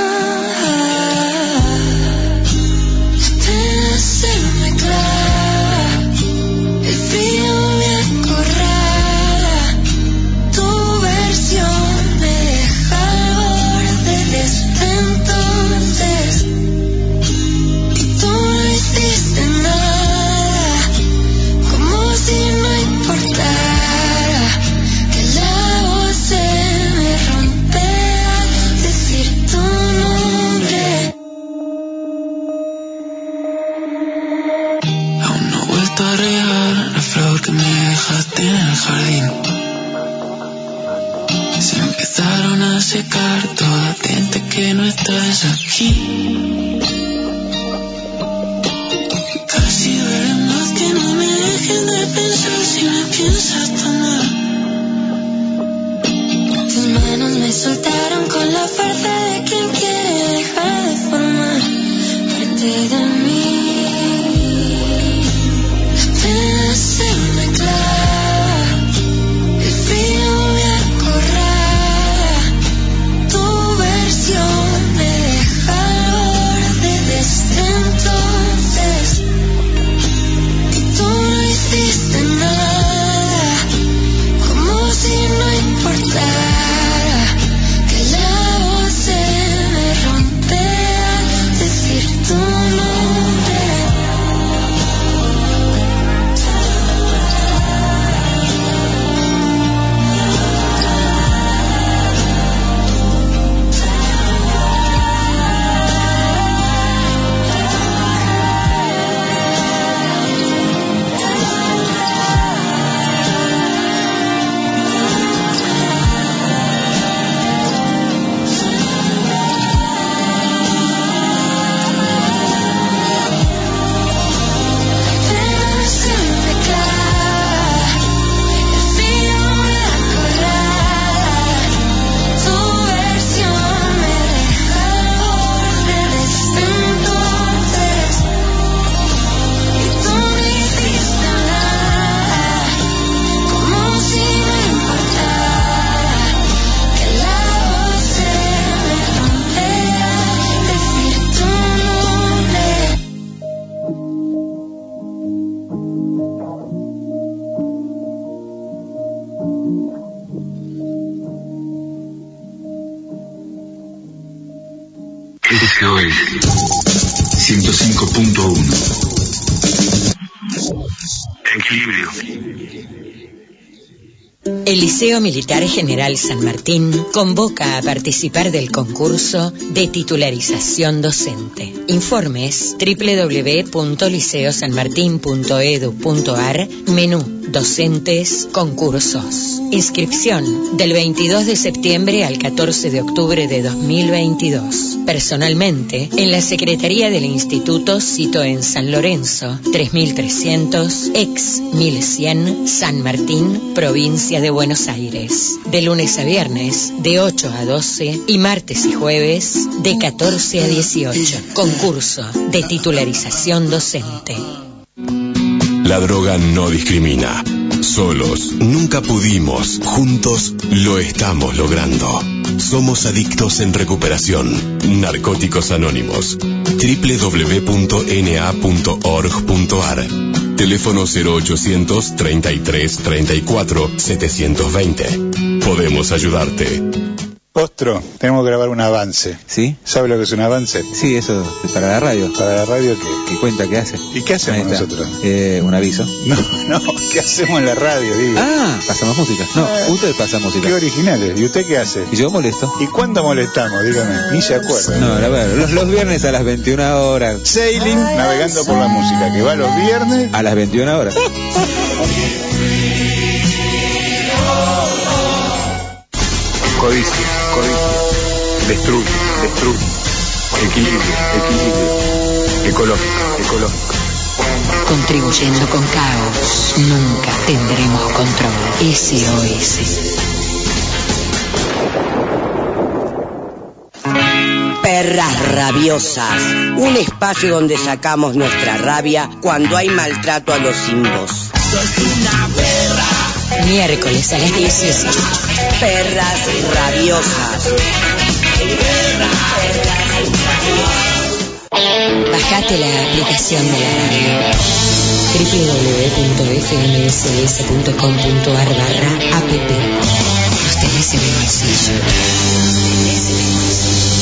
Militar General San Martín convoca a participar del concurso de titularización docente. Informes www.liceosanmartin.edu.ar Menú Docentes Concursos. Inscripción del 22 de septiembre al 14 de octubre de 2022. Personalmente, en la Secretaría del Instituto Cito en San Lorenzo, 3300, ex 1100, San Martín, provincia de Buenos Aires. De lunes a viernes, de 8 a 12 y martes y jueves, de 14 a 18. Concurso de titularización docente. La droga no discrimina. Solos nunca pudimos, juntos lo estamos logrando. Somos adictos en recuperación. Narcóticos Anónimos. www.na.org.ar. Teléfono 0800 33 34 720. Podemos ayudarte. Ostro, tenemos que grabar un avance. ¿Sí? ¿Sabe lo que es un avance? Sí, eso es para la radio. ¿Para la radio qué? ¿Qué cuenta? ¿Qué hace? ¿Y qué hacemos nosotros? Eh, un aviso. No, no, ¿qué hacemos en la radio, digo? Ah, pasamos música. No, Ah, usted pasa música. Qué originales. ¿Y usted qué hace? Y yo molesto. ¿Y cuándo molestamos? Dígame. Ni se acuerda. No, la verdad, los, los viernes a las 21 horas. Sailing, navegando por la música, que va los viernes. A las 21 horas. Codicia, codicia. Destruye, destruye. Equilibrio, equilibrio. Ecológico, ecológico. Contribuyendo con caos, nunca tendremos control. SOS. Perras rabiosas, un espacio donde sacamos nuestra rabia cuando hay maltrato a los simbos. Miércoles a las 18. Perras rabiosas. Bajate la aplicación de la radio www.fmss.com.ar barra app Los tenés en el bolsillo. Tenés en el bolsillo.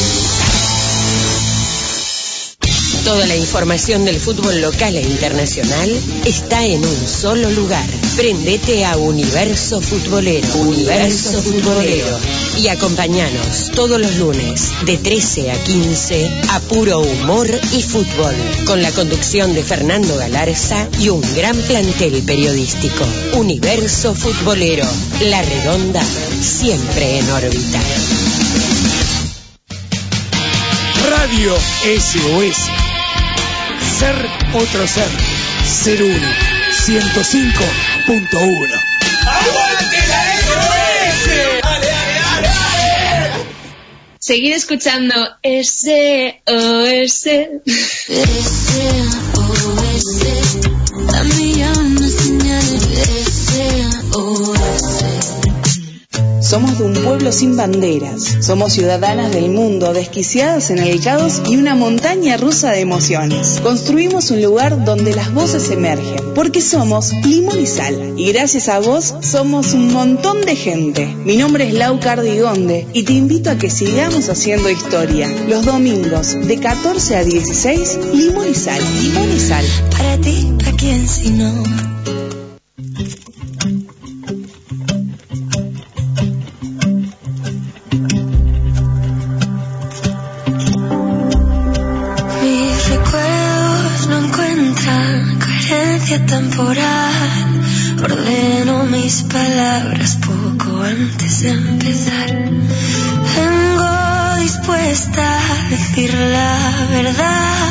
Toda la información del fútbol local e internacional está en un solo lugar. Prendete a Universo Futbolero. Universo Futbolero. Y acompáñanos todos los lunes de 13 a 15 a puro humor y fútbol. Con la conducción de Fernando Galarza y un gran plantel periodístico. Universo Futbolero. La redonda siempre en órbita. Radio SOS. Ser otro ser. Ser uno. 105.1. Seguir escuchando SOS. Dame ya una señal SOS. Somos de un pueblo sin banderas. Somos ciudadanas del mundo, desquiciadas en el caos y una montaña rusa de emociones. Construimos un lugar donde las voces emergen, porque somos limón y sal. Y gracias a vos somos un montón de gente. Mi nombre es Lau Cardigonde y te invito a que sigamos haciendo historia. Los domingos de 14 a 16, limón y sal. Limón y sal. Para ti, ¿para quién si no? Temporal. Ordeno mis palabras poco antes de empezar. Vengo dispuesta a decir la verdad.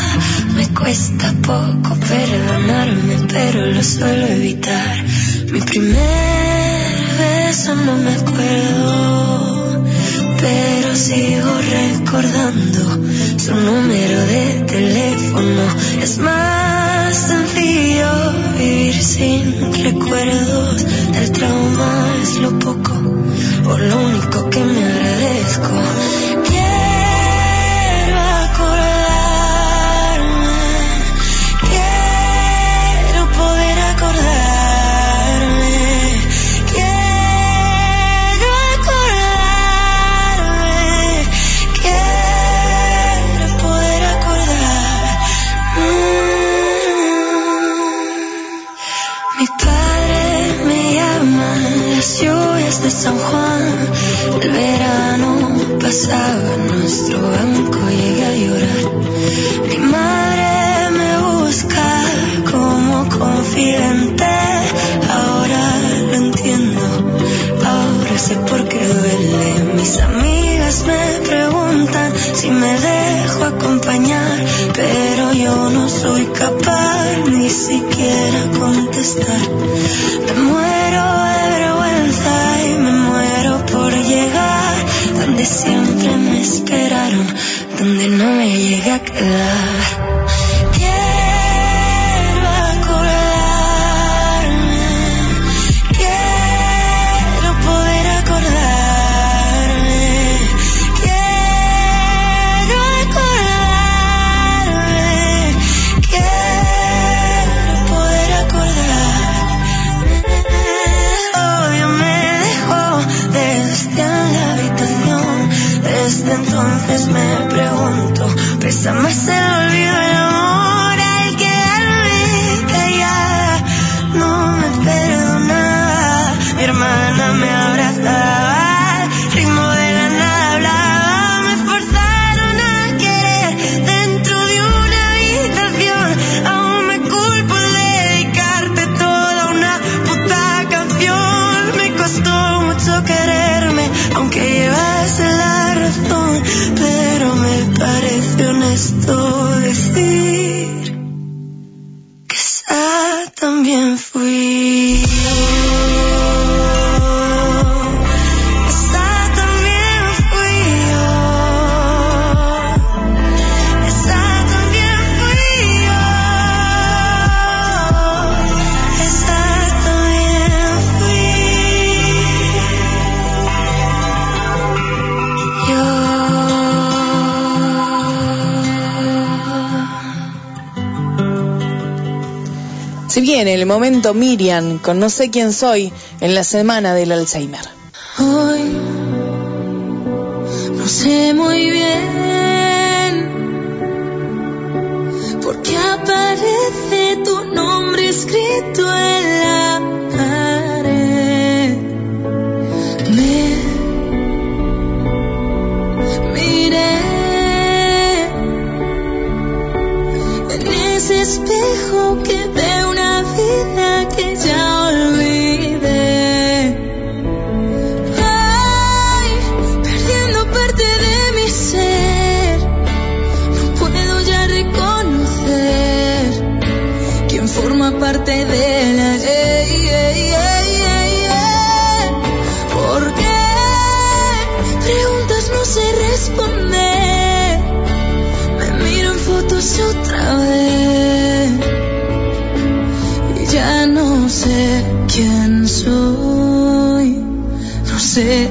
Me cuesta poco perdonarme, pero lo suelo evitar. Mi primer beso no me acuerdo, pero sigo recordando su número de teléfono. Es más sencillo vivir sin recuerdos. El trauma es lo poco o lo único que me agradezco. pasaba nuestro banco llegué a llorar. Mi madre me busca como confidente. Ahora lo entiendo, ahora sé por qué duele. Mis amigas me preguntan si me dejo acompañar, pero yo no soy capaz ni siquiera contestar. Me muero de vergüenza siempre me esperaron, donde no me llegué a quedar. momento Miriam con No sé quién soy en la semana del Alzheimer. Hoy no sé muy bien por qué aparece tu nombre escrito en parte de la ley. ¿Por qué preguntas no se responde? Me miran fotos otra vez y ya no sé quién soy, no sé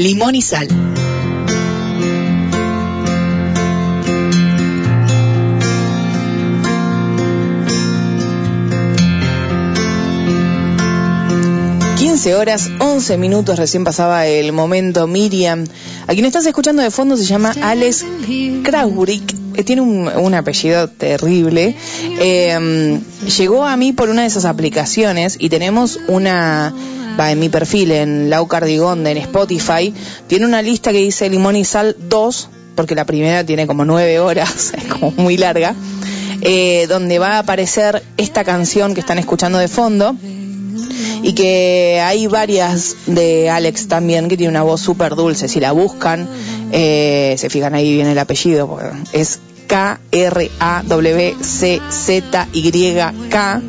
Limón y Sal. Horas, 11 minutos, recién pasaba el momento Miriam. A quien estás escuchando de fondo se llama Alex Krausbrick, que tiene un, un apellido terrible. Eh, llegó a mí por una de esas aplicaciones y tenemos una, en mi perfil, en Lau Cardigonde, en Spotify, tiene una lista que dice Limón y Sal 2, porque la primera tiene como 9 horas, es como muy larga, eh, donde va a aparecer esta canción que están escuchando de fondo y que hay varias de Alex también que tiene una voz súper dulce. Si la buscan, eh, se fijan ahí bien el apellido, es K-R-A-W-C-Z-Y-K.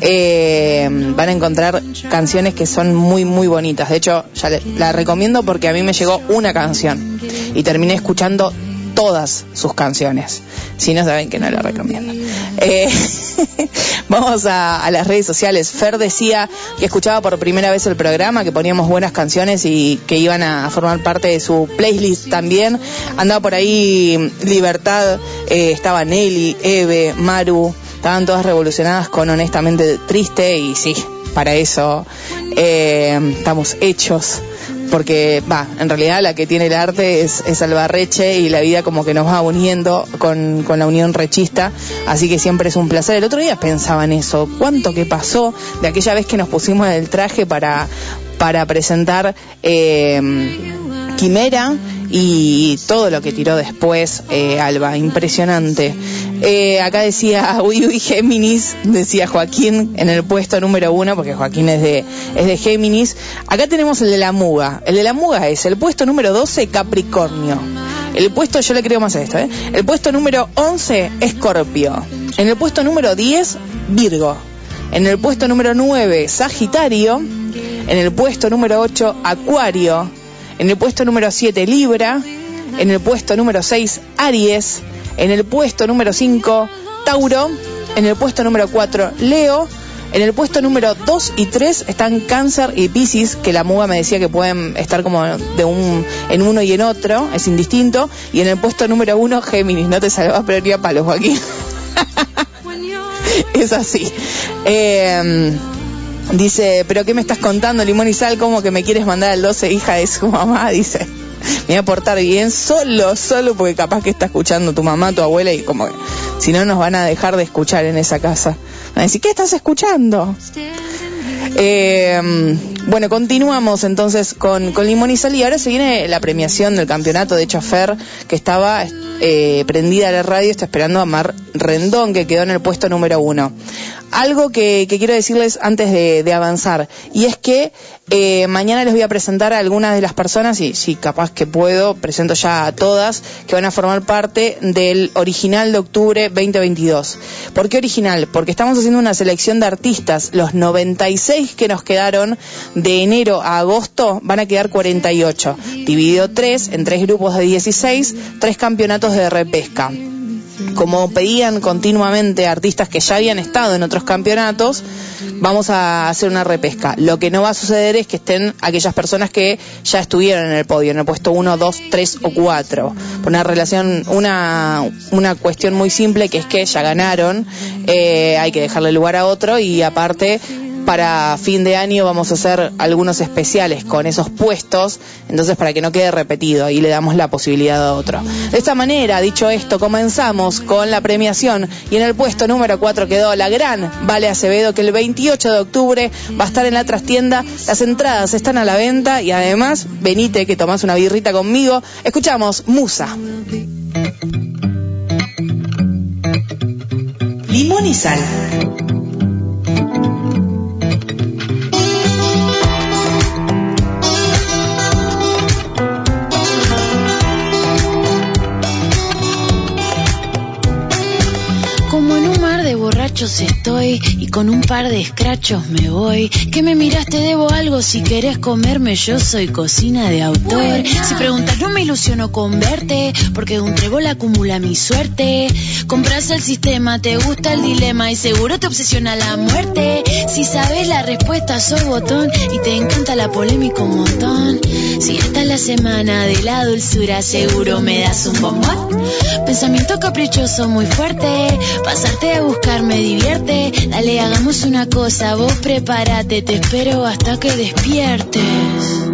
Eh, van a encontrar canciones que son muy muy bonitas. De hecho, ya le- la recomiendo porque a mí me llegó una canción y terminé escuchando todas sus canciones. Si no saben que no la recomiendo. Eh, vamos a, las redes sociales. Fer decía que escuchaba por primera vez el programa, que poníamos buenas canciones y que iban a formar parte de su playlist también. Andaba por ahí Libertad, eh, estaba Nelly, Eve, Maru, estaban todas revolucionadas con honestamente triste y sí, para eso eh, estamos hechos porque va, en realidad la que tiene el arte es, es Albarreche y la vida como que nos va uniendo con, con la unión rechista, así que siempre es un placer. El otro día pensaba en eso, cuánto que pasó de aquella vez que nos pusimos el traje para, para presentar eh, Quimera y todo lo que tiró después eh, Alba, impresionante. Eh, acá decía, uy, uy, Géminis, decía Joaquín en el puesto número uno, porque Joaquín es de, es de Géminis. Acá tenemos el de la Muga. El de la Muga es el puesto número 12, Capricornio. El puesto, yo le creo más a esto, ¿eh? El puesto número 11, Escorpio. En el puesto número 10, Virgo. En el puesto número 9, Sagitario. En el puesto número 8, Acuario. En el puesto número 7, Libra. En el puesto número 6, Aries. En el puesto número 5, Tauro. En el puesto número 4, Leo. En el puesto número 2 y 3 están Cáncer y Piscis, que la muga me decía que pueden estar como de un en uno y en otro, es indistinto. Y en el puesto número 1, Géminis, no te salvas, pero ni a palos, Joaquín. es así. Eh, dice, ¿pero qué me estás contando, Limón y Sal? ¿Cómo que me quieres mandar al 12, hija de su mamá? Dice, me voy a portar bien solo, solo porque capaz que está escuchando tu mamá, tu abuela y como que si no nos van a dejar de escuchar en esa casa. Van a decir, ¿qué estás escuchando? Eh, bueno, continuamos entonces con, con Limón y Sal y ahora se viene la premiación del campeonato. De hecho, Fer, que estaba eh, prendida a la radio, está esperando a Mar Rendón, que quedó en el puesto número uno. Algo que, que quiero decirles antes de, de avanzar, y es que eh, mañana les voy a presentar a algunas de las personas, y si capaz que puedo, presento ya a todas, que van a formar parte del original de octubre 2022. ¿Por qué original? Porque estamos haciendo una selección de artistas. Los 96 que nos quedaron de enero a agosto van a quedar 48. Dividido 3 en tres grupos de 16, tres campeonatos de repesca como pedían continuamente artistas que ya habían estado en otros campeonatos, vamos a hacer una repesca. Lo que no va a suceder es que estén aquellas personas que ya estuvieron en el podio, en el puesto 1, 2, 3 o 4. Por una relación, una, una cuestión muy simple que es que ya ganaron, eh, hay que dejarle lugar a otro y aparte para fin de año vamos a hacer algunos especiales con esos puestos, entonces para que no quede repetido y le damos la posibilidad a otro. De esta manera, dicho esto, comenzamos con la premiación y en el puesto número 4 quedó la gran Vale Acevedo que el 28 de octubre va a estar en la trastienda, las entradas están a la venta y además venite que tomás una birrita conmigo, escuchamos Musa. Limón y Sal. propósito y con un par de escrachos me voy. Que me miraste, debo algo, si querés comerme yo soy cocina de autor. Si preguntas, no me ilusiono con verte, porque un trébol acumula mi suerte. Compras el sistema, te gusta el dilema y seguro te obsesiona la muerte. Si sabes la respuesta, soy botón y te encanta la polémica un montón. Si esta es la semana de la dulzura, seguro me das un bombón. Pensamiento caprichoso muy fuerte, pasarte a buscar me divierte. Dale, hagamos una cosa, vos prepárate, te espero hasta que despiertes.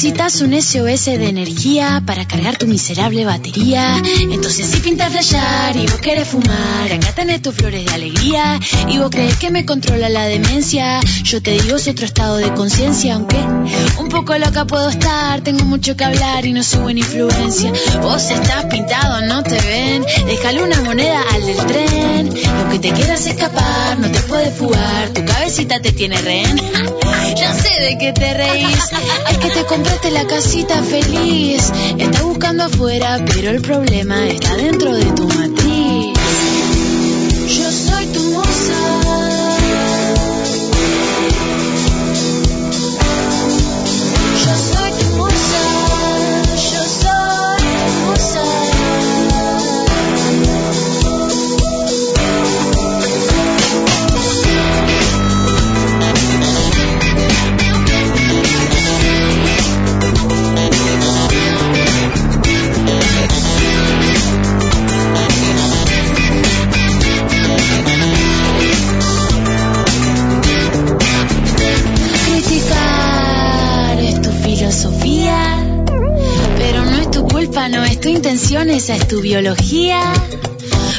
Necesitas un SOS de energía para cargar tu miserable batería. Entonces si pintas flashear y vos querés fumar, acá tenés tus flores de alegría. Y vos crees que me controla la demencia. Yo te digo es otro estado de conciencia, aunque un poco loca puedo estar. Tengo mucho que hablar y no soy buena influencia. Vos estás pintado, no te ven. Déjale una moneda al del tren. Y aunque te quieras escapar, no te puedes fugar. Tu cabecita te tiene rehén. Ya sé de qué te reís. Es que te la casita feliz. Está buscando afuera, pero el problema está dentro de tu matriz. Esa es tu biología.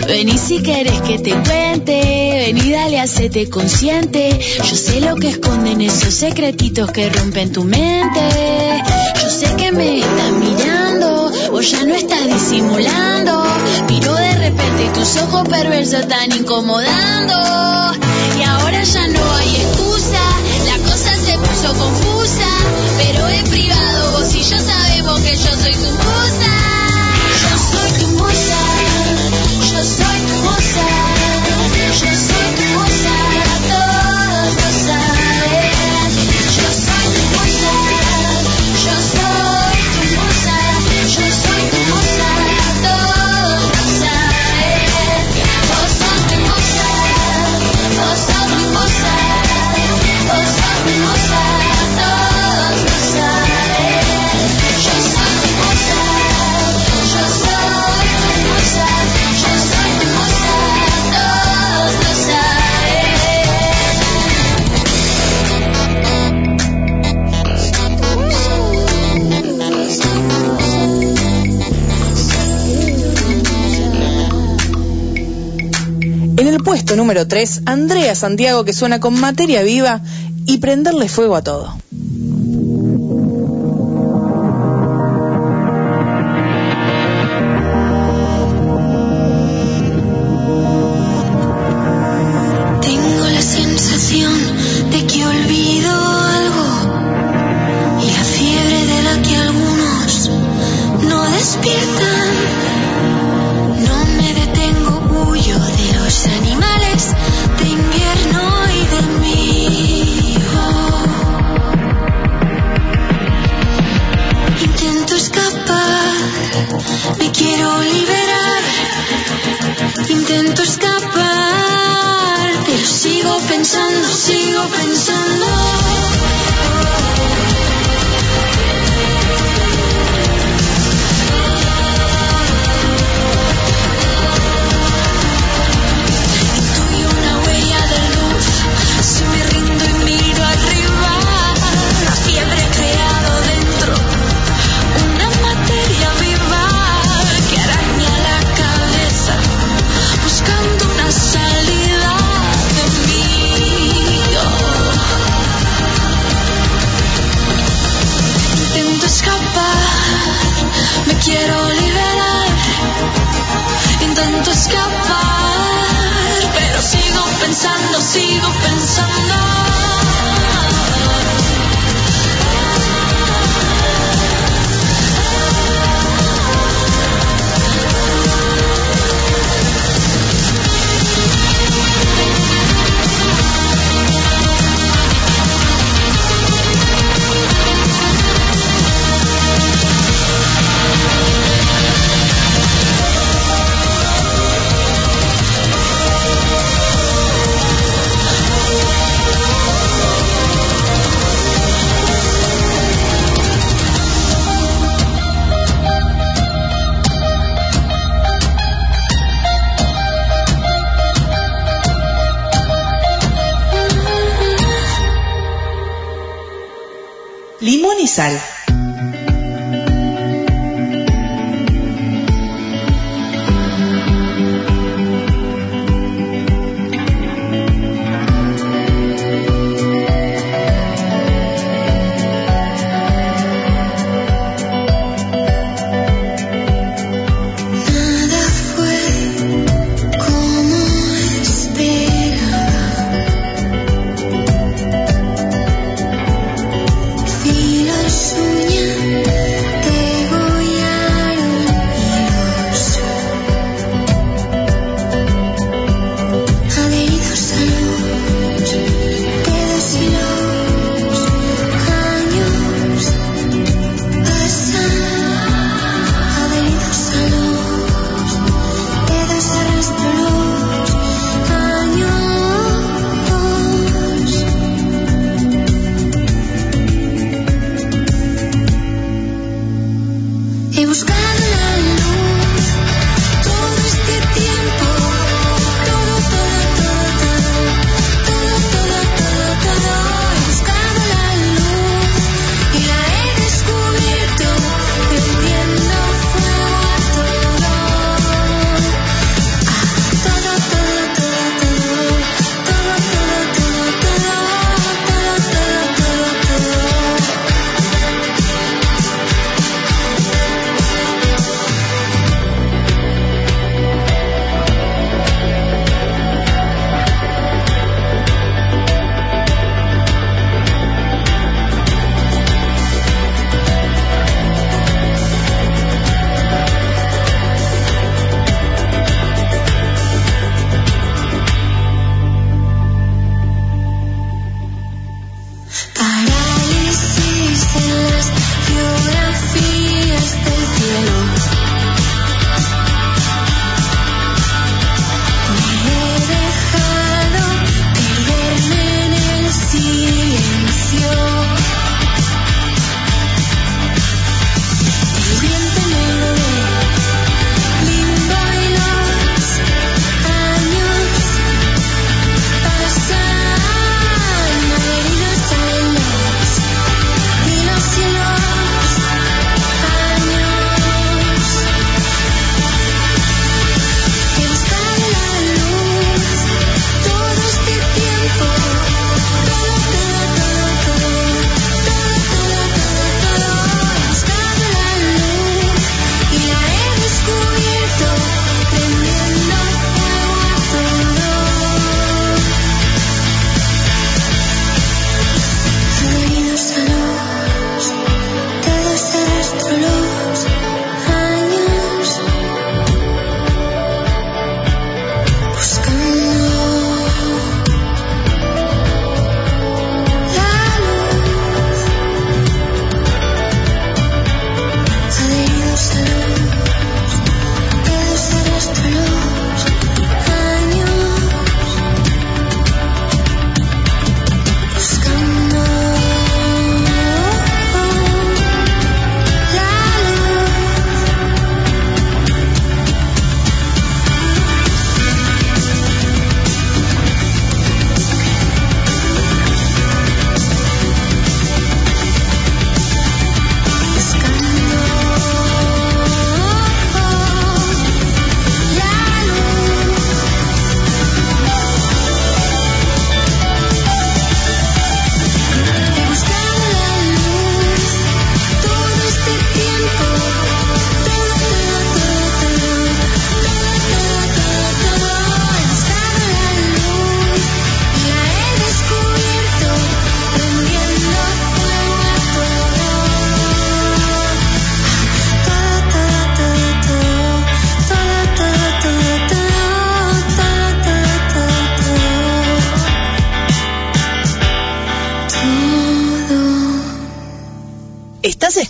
Vení si querés que te cuente, vení dale, hacete consciente. Yo sé lo que esconden esos secretitos que rompen tu mente. Yo sé que me estás mirando, o ya no estás disimulando. Miro de repente tus ojos perversos están incomodando. Y ahora ya no hay excusa, la cosa se puso confusa. Pero en privado vos y yo sabemos que yo soy tu musa. Yo soy tu musa. Puesto número 3, Andrea Santiago que suena con materia viva y prenderle fuego a todo.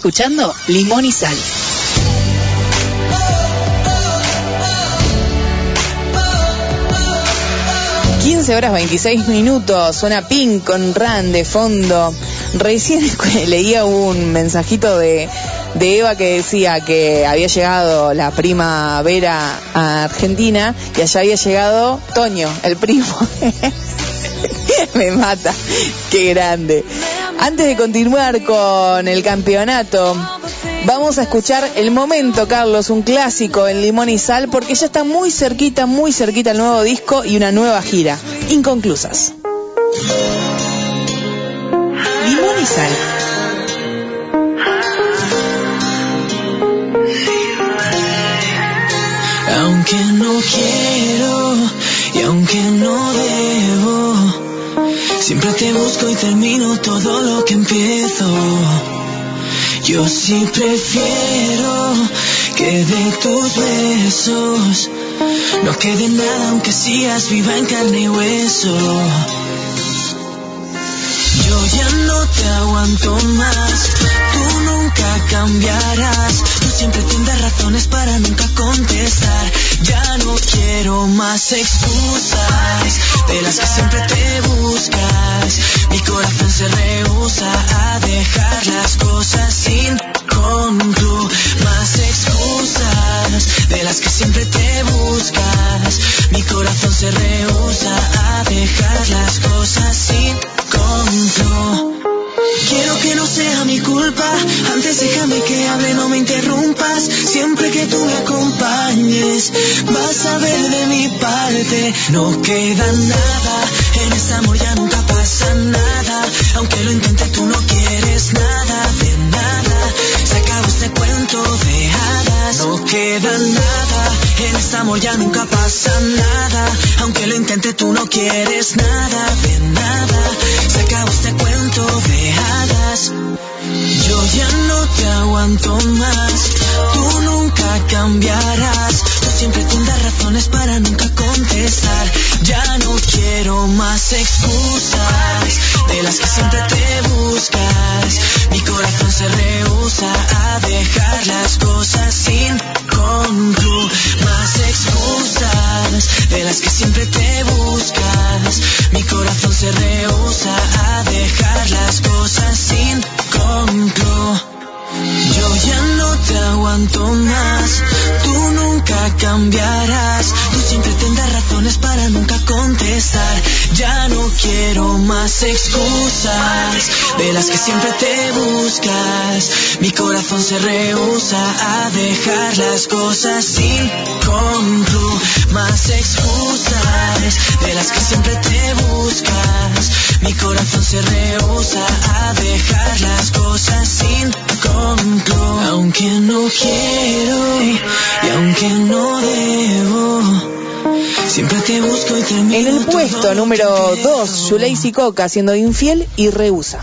escuchando Limón y Sal. ...15 horas 26 minutos, suena Pink con Ran de fondo. Recién leía un mensajito de, de Eva que decía que había llegado la primavera a Argentina y allá había llegado Toño, el primo. Me mata, qué grande. Antes de continuar con el campeonato, vamos a escuchar el momento, Carlos, un clásico en Limón y Sal, porque ya está muy cerquita, muy cerquita el nuevo disco y una nueva gira. Inconclusas. Limón y Sal. Aunque no quiero y aunque no debo, siempre te busco y termino todo lo que empiezo. Yo sí prefiero que de tus besos no quede nada aunque sigas viva en carne y hueso. Yo ya no te aguanto más, tú nunca cambiarás, tú siempre tendrás razones para nunca contestar. Ya no quiero más excusas de las que siempre te buscas. Mi corazón se rehúsa a dejar las cosas sin Más excusas de las que siempre te buscas. Mi corazón se rehúsa a dejar las cosas sin conclu. Quiero que no sea mi culpa, antes déjame que hable, no me interrumpas. Siempre que tú me acompañes, vas a ver de mi parte. No queda nada, en este amor ya nunca pasa nada. Aunque lo intente, tú no quieres nada cuento de hadas. No queda nada, en este amor ya nunca pasa nada. Aunque lo intente, tú no quieres nada de nada. Se acabó este cuento de hadas. Yo ya no te aguanto más, tú nunca cambiarás, tú siempre tendrás razones para nunca contestar. Ya no quiero más excusas de las que siempre te buscas. Mi corazón se rehúsa a dejar las cosas sin conclu. Más excusas de las que siempre te buscas. Mi corazón se rehúsa a dejar las cosas sin conclu. Yo ya no te aguanto más, tú nunca cambiarás, tú siempre tendrás razones para nunca contestar. Ya no quiero más excusas de las que siempre te buscas. Mi corazón se rehúsa a dejar las cosas sin conclu. Más excusas de las que siempre te buscas. Mi corazón se rehúsa a dejar las cosas sin conclu. Aunque no quiero y aunque no debo. Siempre te busco y termino En el puesto número 2, Yulaisi Coca siendo infiel y rehúsa.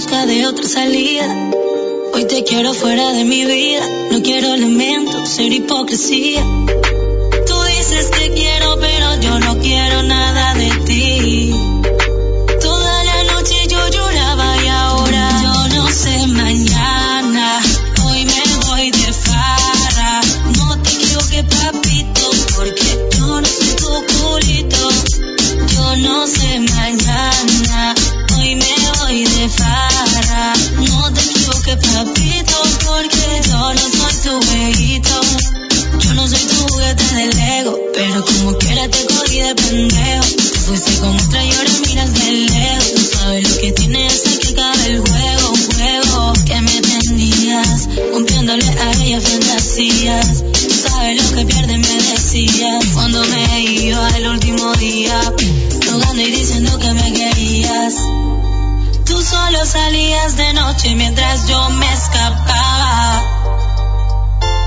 Busca de otra salida. Hoy te quiero fuera de mi vida. No quiero elementos, ser hipocresía. Tú dices que quiero, pero yo no quiero nada de ti. Yo me escapaba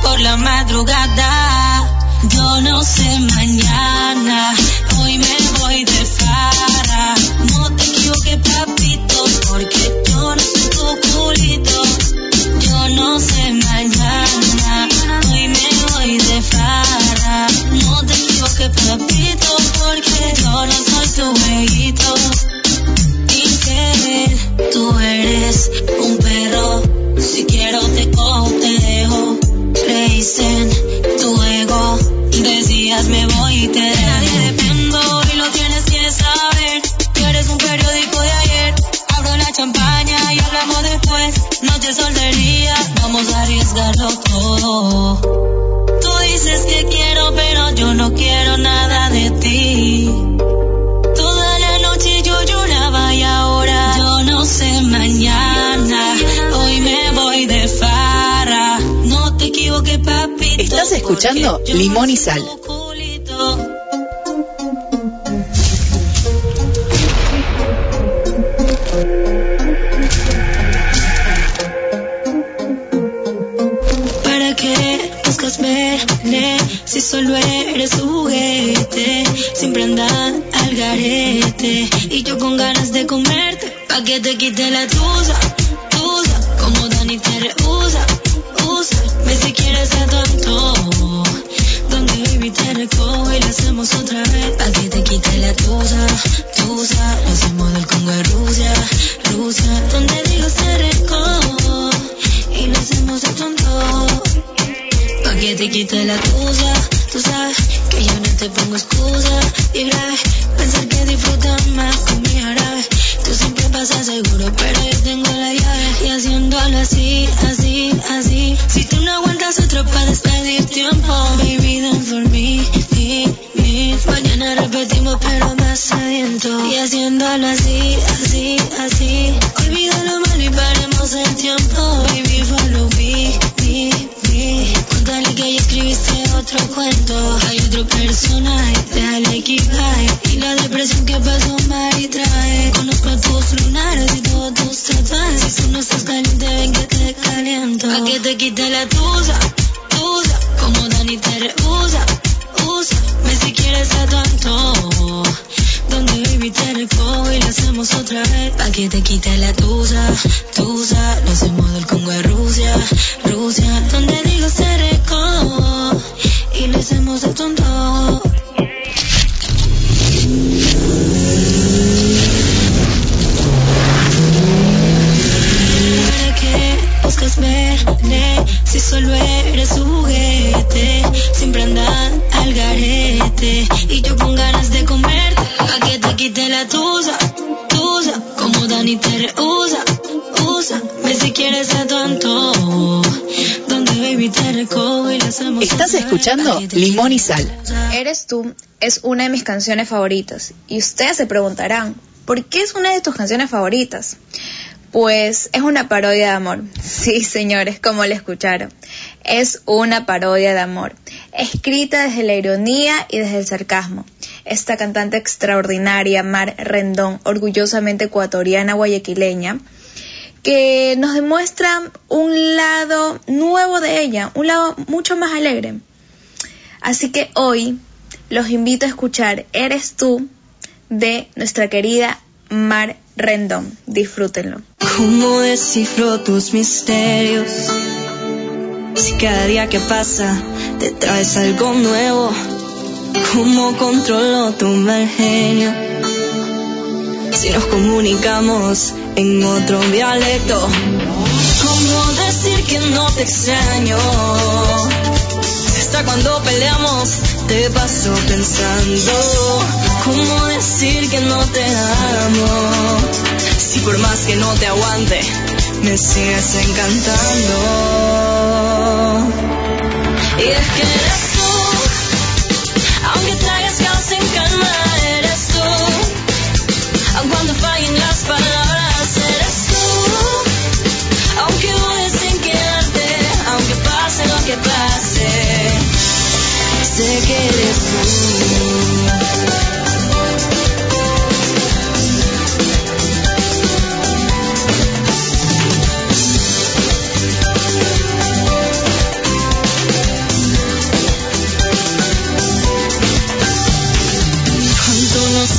por la madrugada. Yo no sé mañana, hoy me voy de farra. No te equivoques, papito, porque yo no soy tu culito. Escuchando Limón y Sal. ¿Para qué buscas verme si solo eres juguete? Siempre andas al garete y yo con ganas de comerte pa' que te quite la tusa, te quite la escuchando Limón y Sal. Eres tú es una de mis canciones favoritas y ustedes se preguntarán, ¿por qué es una de tus canciones favoritas? Pues es una parodia de amor. Sí, señores, como le escucharon. Es una parodia de amor, escrita desde la ironía y desde el sarcasmo. Esta cantante extraordinaria, Mar Rendón, orgullosamente ecuatoriana guayaquileña, que nos demuestra un lado nuevo de ella, un lado mucho más alegre. Así que hoy los invito a escuchar Eres tú de nuestra querida Mar Rendón. Disfrútenlo. ¿Cómo descifro tus misterios? Si cada día que pasa te traes algo nuevo, ¿cómo controlo tu mal genio? Si nos comunicamos en otro dialecto, ¿cómo decir que no te extraño? Cuando peleamos te paso pensando, ¿cómo decir que no te amo? Si por más que no te aguante, me sigues encantando. Y es que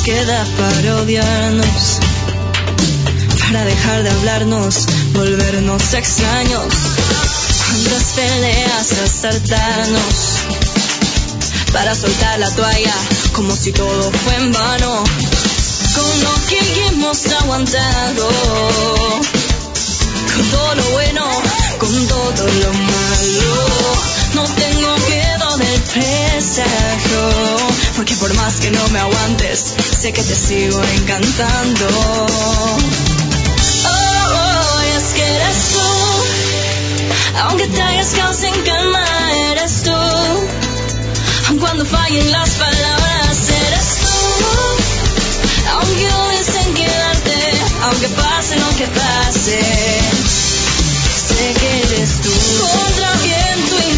queda para odiarnos? Para dejar de hablarnos, volvernos extraños. ¿Cuántas peleas asaltarnos? Para soltar la toalla, como si todo fue en vano. Con lo que hemos aguantado. Con todo lo bueno, con todo lo malo. No tengo miedo porque por más que no me aguantes, sé que te sigo encantando. Oh, y es que eres tú. Aunque te hayas quedado sin calma, eres tú. Aun cuando fallen las palabras, eres tú. Aunque dicen quedarte, aunque pase lo que pase, sé que eres tú. Contra viento y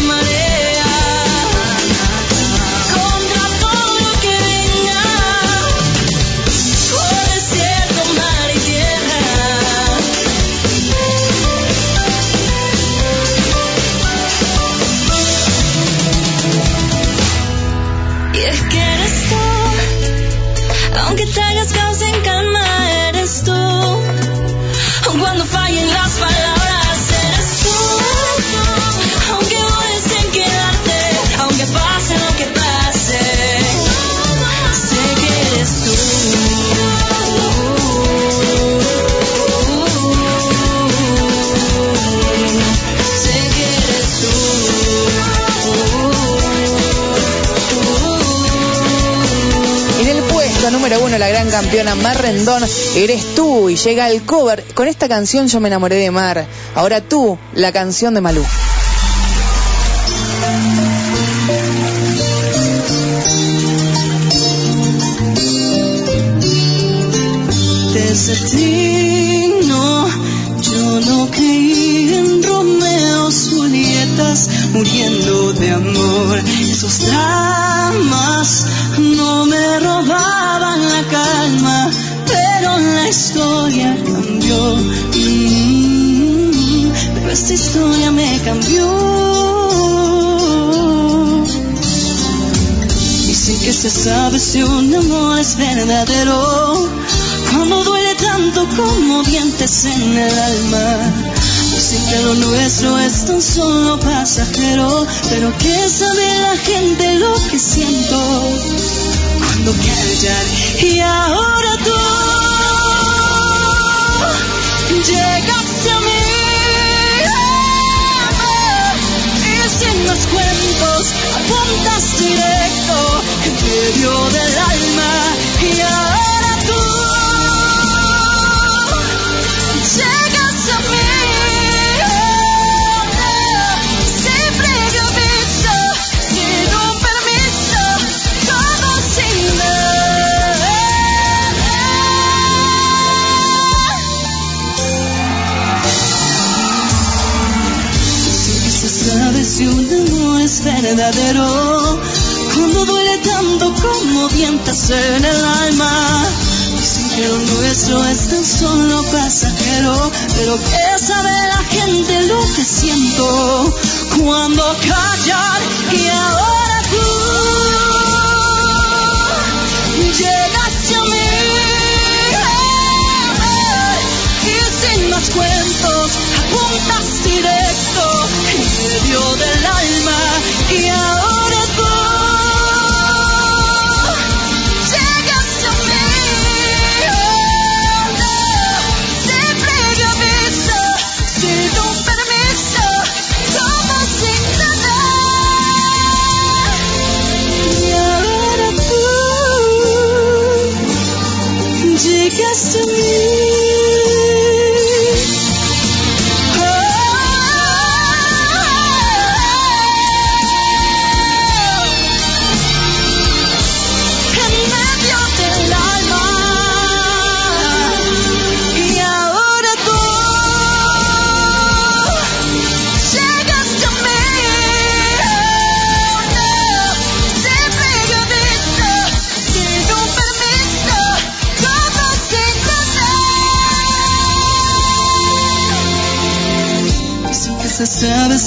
campeona Mar Rendón, eres tú. Y llega el cover. Con esta canción yo me enamoré de Mar. Ahora tú, la canción de Malú. Si un amor es verdadero. Cuando duele tanto como dientes en el alma. Que lo nuestro es tan solo pasajero. Pero que sabe la gente lo que siento cuando callar. Y ahora tú llegaste a mí. Apuntas directo medio del alma. Y ahora tú llegas a mí. Sin previo es verdadero cuando duele tanto como vientas en el alma. Dicen que lo nuestro es tan solo pasajero, pero que sabe la gente lo que siento cuando callar y ahora tú llegaste a mí. Apuntas directo en medio del alma. Y ahora tú llegaste a mí. Previo aviso, sin.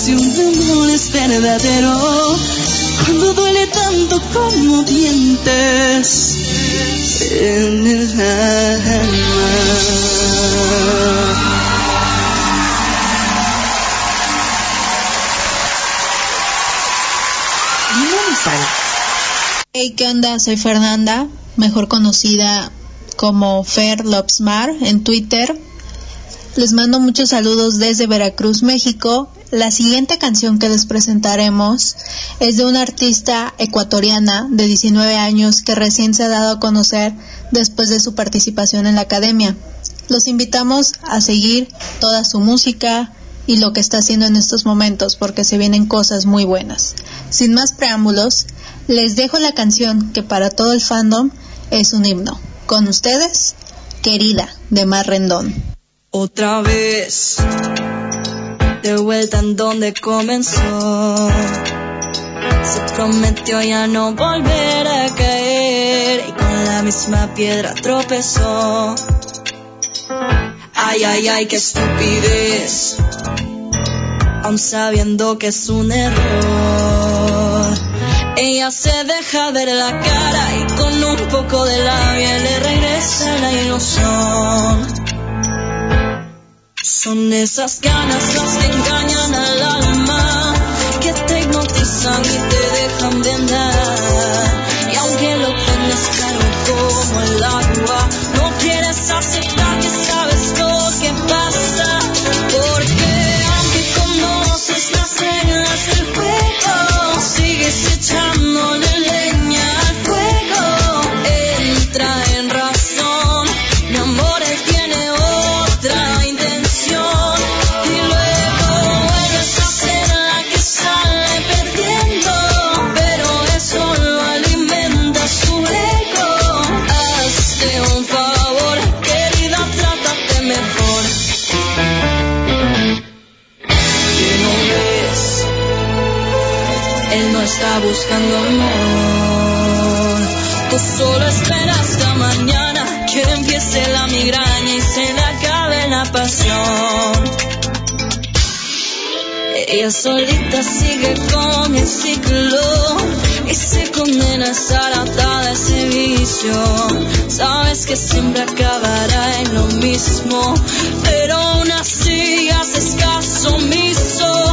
Si un amor es verdadero cuando duele tanto como dientes en el alma. Hey, ¿qué onda? Soy Fernanda, mejor conocida como Fer Lopsmar en Twitter. Les mando muchos saludos desde Veracruz, México. La siguiente canción que les presentaremos es de una artista ecuatoriana de 19 años que recién se ha dado a conocer después de su participación en la academia. Los invitamos a seguir toda su música y lo que está haciendo en estos momentos porque se vienen cosas muy buenas. Sin más preámbulos, les dejo la canción que para todo el fandom es un himno. Con ustedes, Querida, de Mar Rendón. Otra vez, de vuelta en donde comenzó. Se prometió ya no volver a caer y con la misma piedra tropezó. Ay, ay, ay, qué estupidez. Aún sabiendo que es un error. Ella se deja ver la cara y con un poco de labia le regresa la ilusión. Son esas ganas las que engañan al alma, que te hipnotizan y te Ella solita sigue con el ciclo y se condena a estar atada a ese vicio. Sabes que siempre acabará en lo mismo, pero aún así haces caso omiso.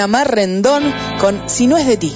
Panamá Rendón con Si no es de ti.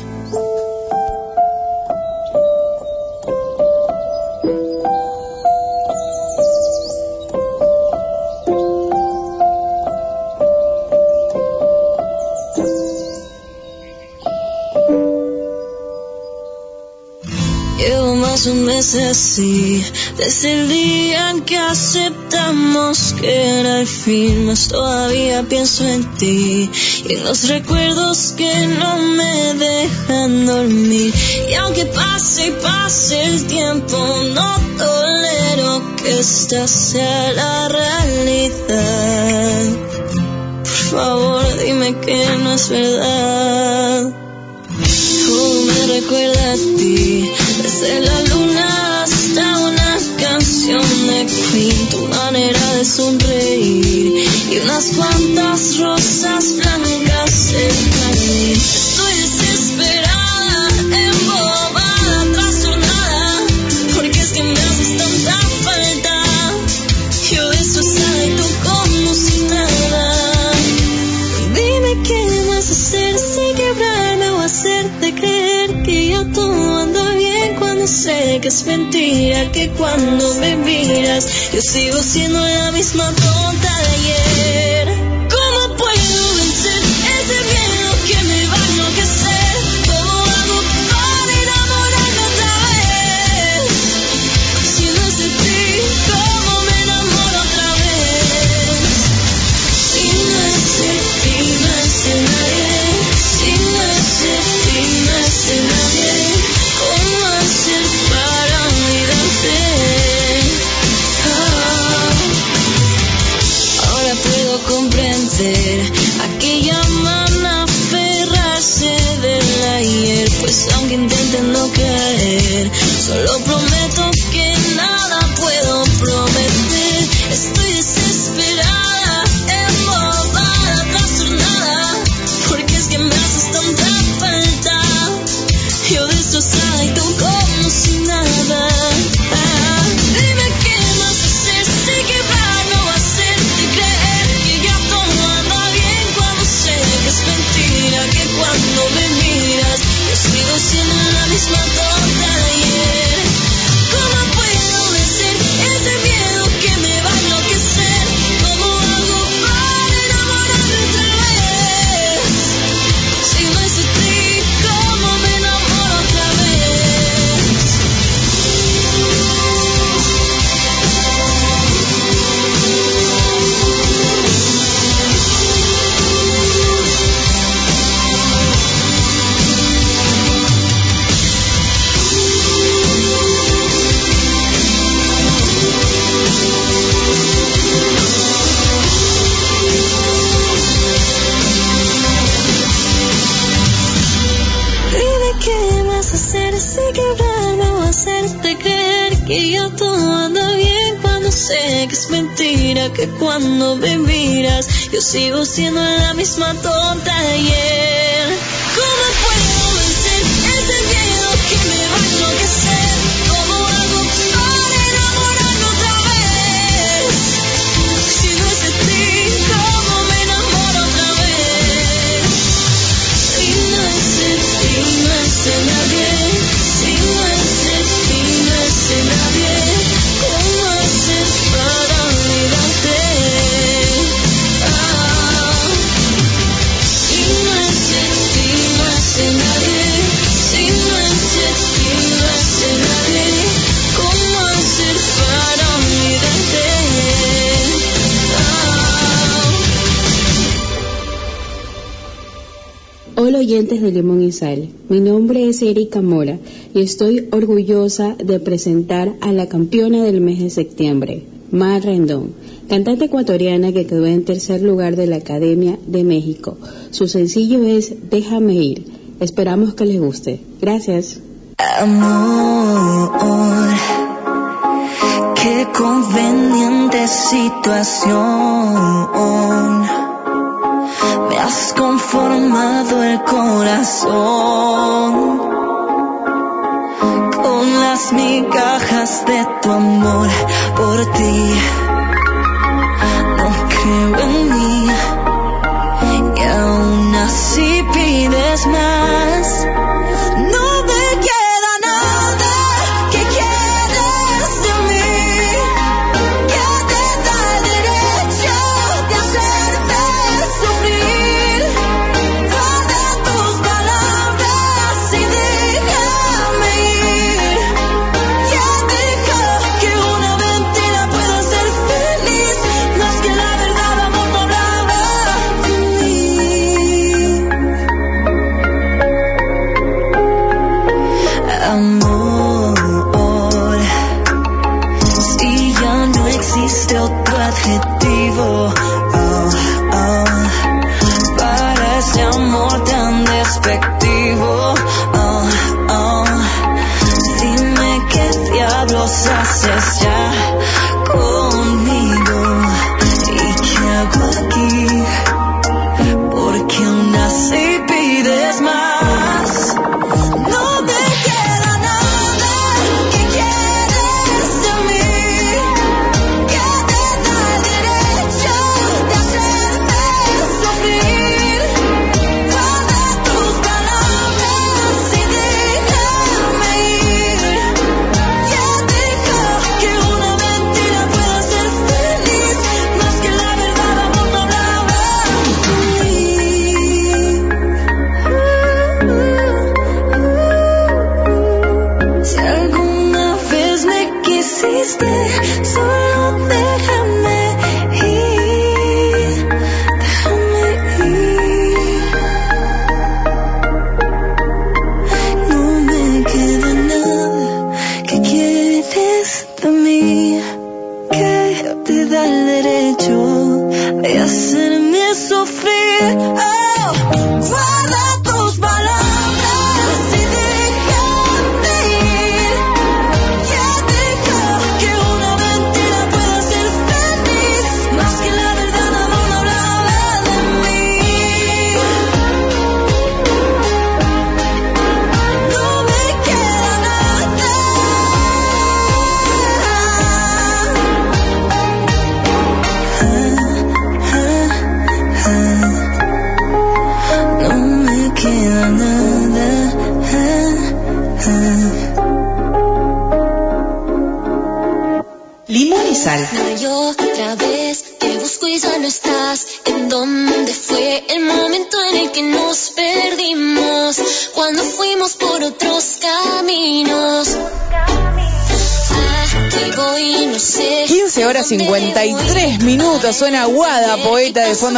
un mes así, desde el día en que aceptamos que era el fin, más todavía pienso en ti y los recuerdos que no me dejan dormir. Y aunque pase y pase el tiempo, no tolero que esta sea la realidad. Por favor, dime que no es verdad. Tú me recuerdas a ti, desde la luna hasta una canción de Queen, tu manera de sonreír y unas cuantas rosas. que cuando me miras yo sigo siendo la misma. Persona. Sigo siendo la misma tonta de de Limón y Sal, mi nombre es Erika Mora y estoy orgullosa de presentar a la campeona del mes de septiembre, Mar Rendón, cantante ecuatoriana que quedó en tercer lugar de la Academia de México. Su sencillo es Déjame ir. Esperamos que les guste. Gracias. Amor, qué conveniente situación. Has conformado el corazón con las migajas de tu amor por ti. No creo en mí y aún así pides más.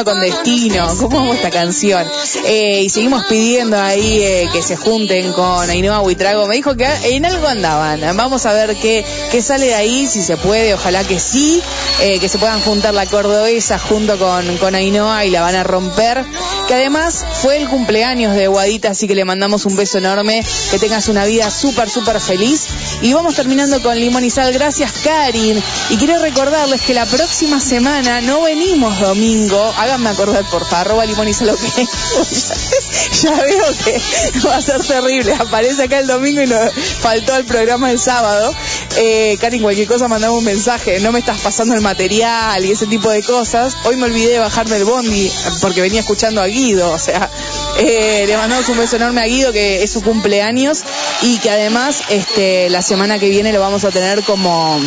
Con destino. ¿Cómo amo esta canción? Eh, y seguimos pidiendo ahí eh, que se junten con Ainhoa Buitrago. Me dijo que en algo andaban. Vamos a ver qué, qué sale de ahí, si se puede, ojalá que sí. eh, que se puedan juntar la cordobesa junto con, con Ainhoa y la van a romper. Que además fue el cumpleaños de Guadita, así que le mandamos un beso enorme. Que tengas una vida súper, súper feliz. Y vamos terminando con limón y sal. Gracias, Karin. Y quiero recordarles que la próxima semana no venimos domingo. Háganme acordar, por favor, arroba limón y sal, ok. ya veo que va a ser terrible. Aparece acá el domingo y nos faltó el programa el sábado. Eh, Karin, cualquier cosa, mandame un mensaje. No me estás pasando el material y ese tipo de cosas. Hoy me olvidé de bajarme el bondi porque venía escuchando a Guido. O sea, eh, le mandamos un beso enorme a Guido, que es su cumpleaños y que además este, la semana que viene lo vamos a tener como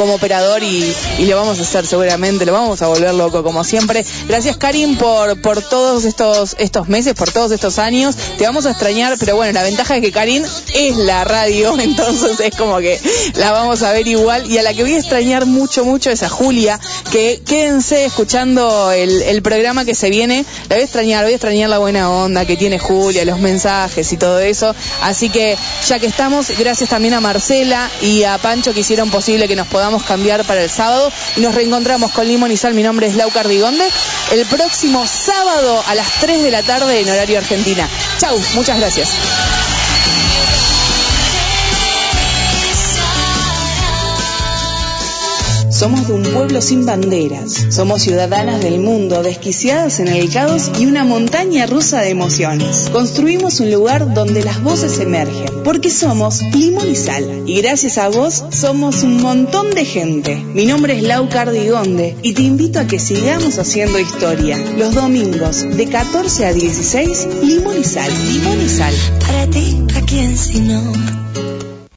como operador y, le vamos a hacer seguramente, lo vamos a volver loco como siempre. Gracias Karim por, por todos estos, estos meses, por todos estos años. Te vamos a extrañar, pero bueno, la ventaja es que Karim es la radio, entonces es como que la vamos a ver igual. Y a la que voy a extrañar mucho, mucho es a Julia, que quédense escuchando el programa que se viene. La voy a extrañar, voy a extrañar la buena onda que tiene Julia, los mensajes y todo eso. Así que ya que estamos, gracias también a Marcela y a Pancho que hicieron posible que nos podamos cambiar para el sábado. Y nos reencontramos con Limón y Sal. Mi nombre es Lau Cardigonde. El próximo sábado a las 3 de la tarde en horario Argentina. Chau, muchas gracias. Somos de pueblo sin banderas. Somos ciudadanas del mundo, desquiciadas en el caos y una montaña rusa de emociones. Construimos un lugar donde las voces emergen, porque somos limón y sal. Y gracias a vos somos un montón de gente. Mi nombre es Lau Cardigonde y te invito a que sigamos haciendo historia. Los domingos de 14 a 16, limón y sal. Limón y sal. Para ti, ¿a quién si no?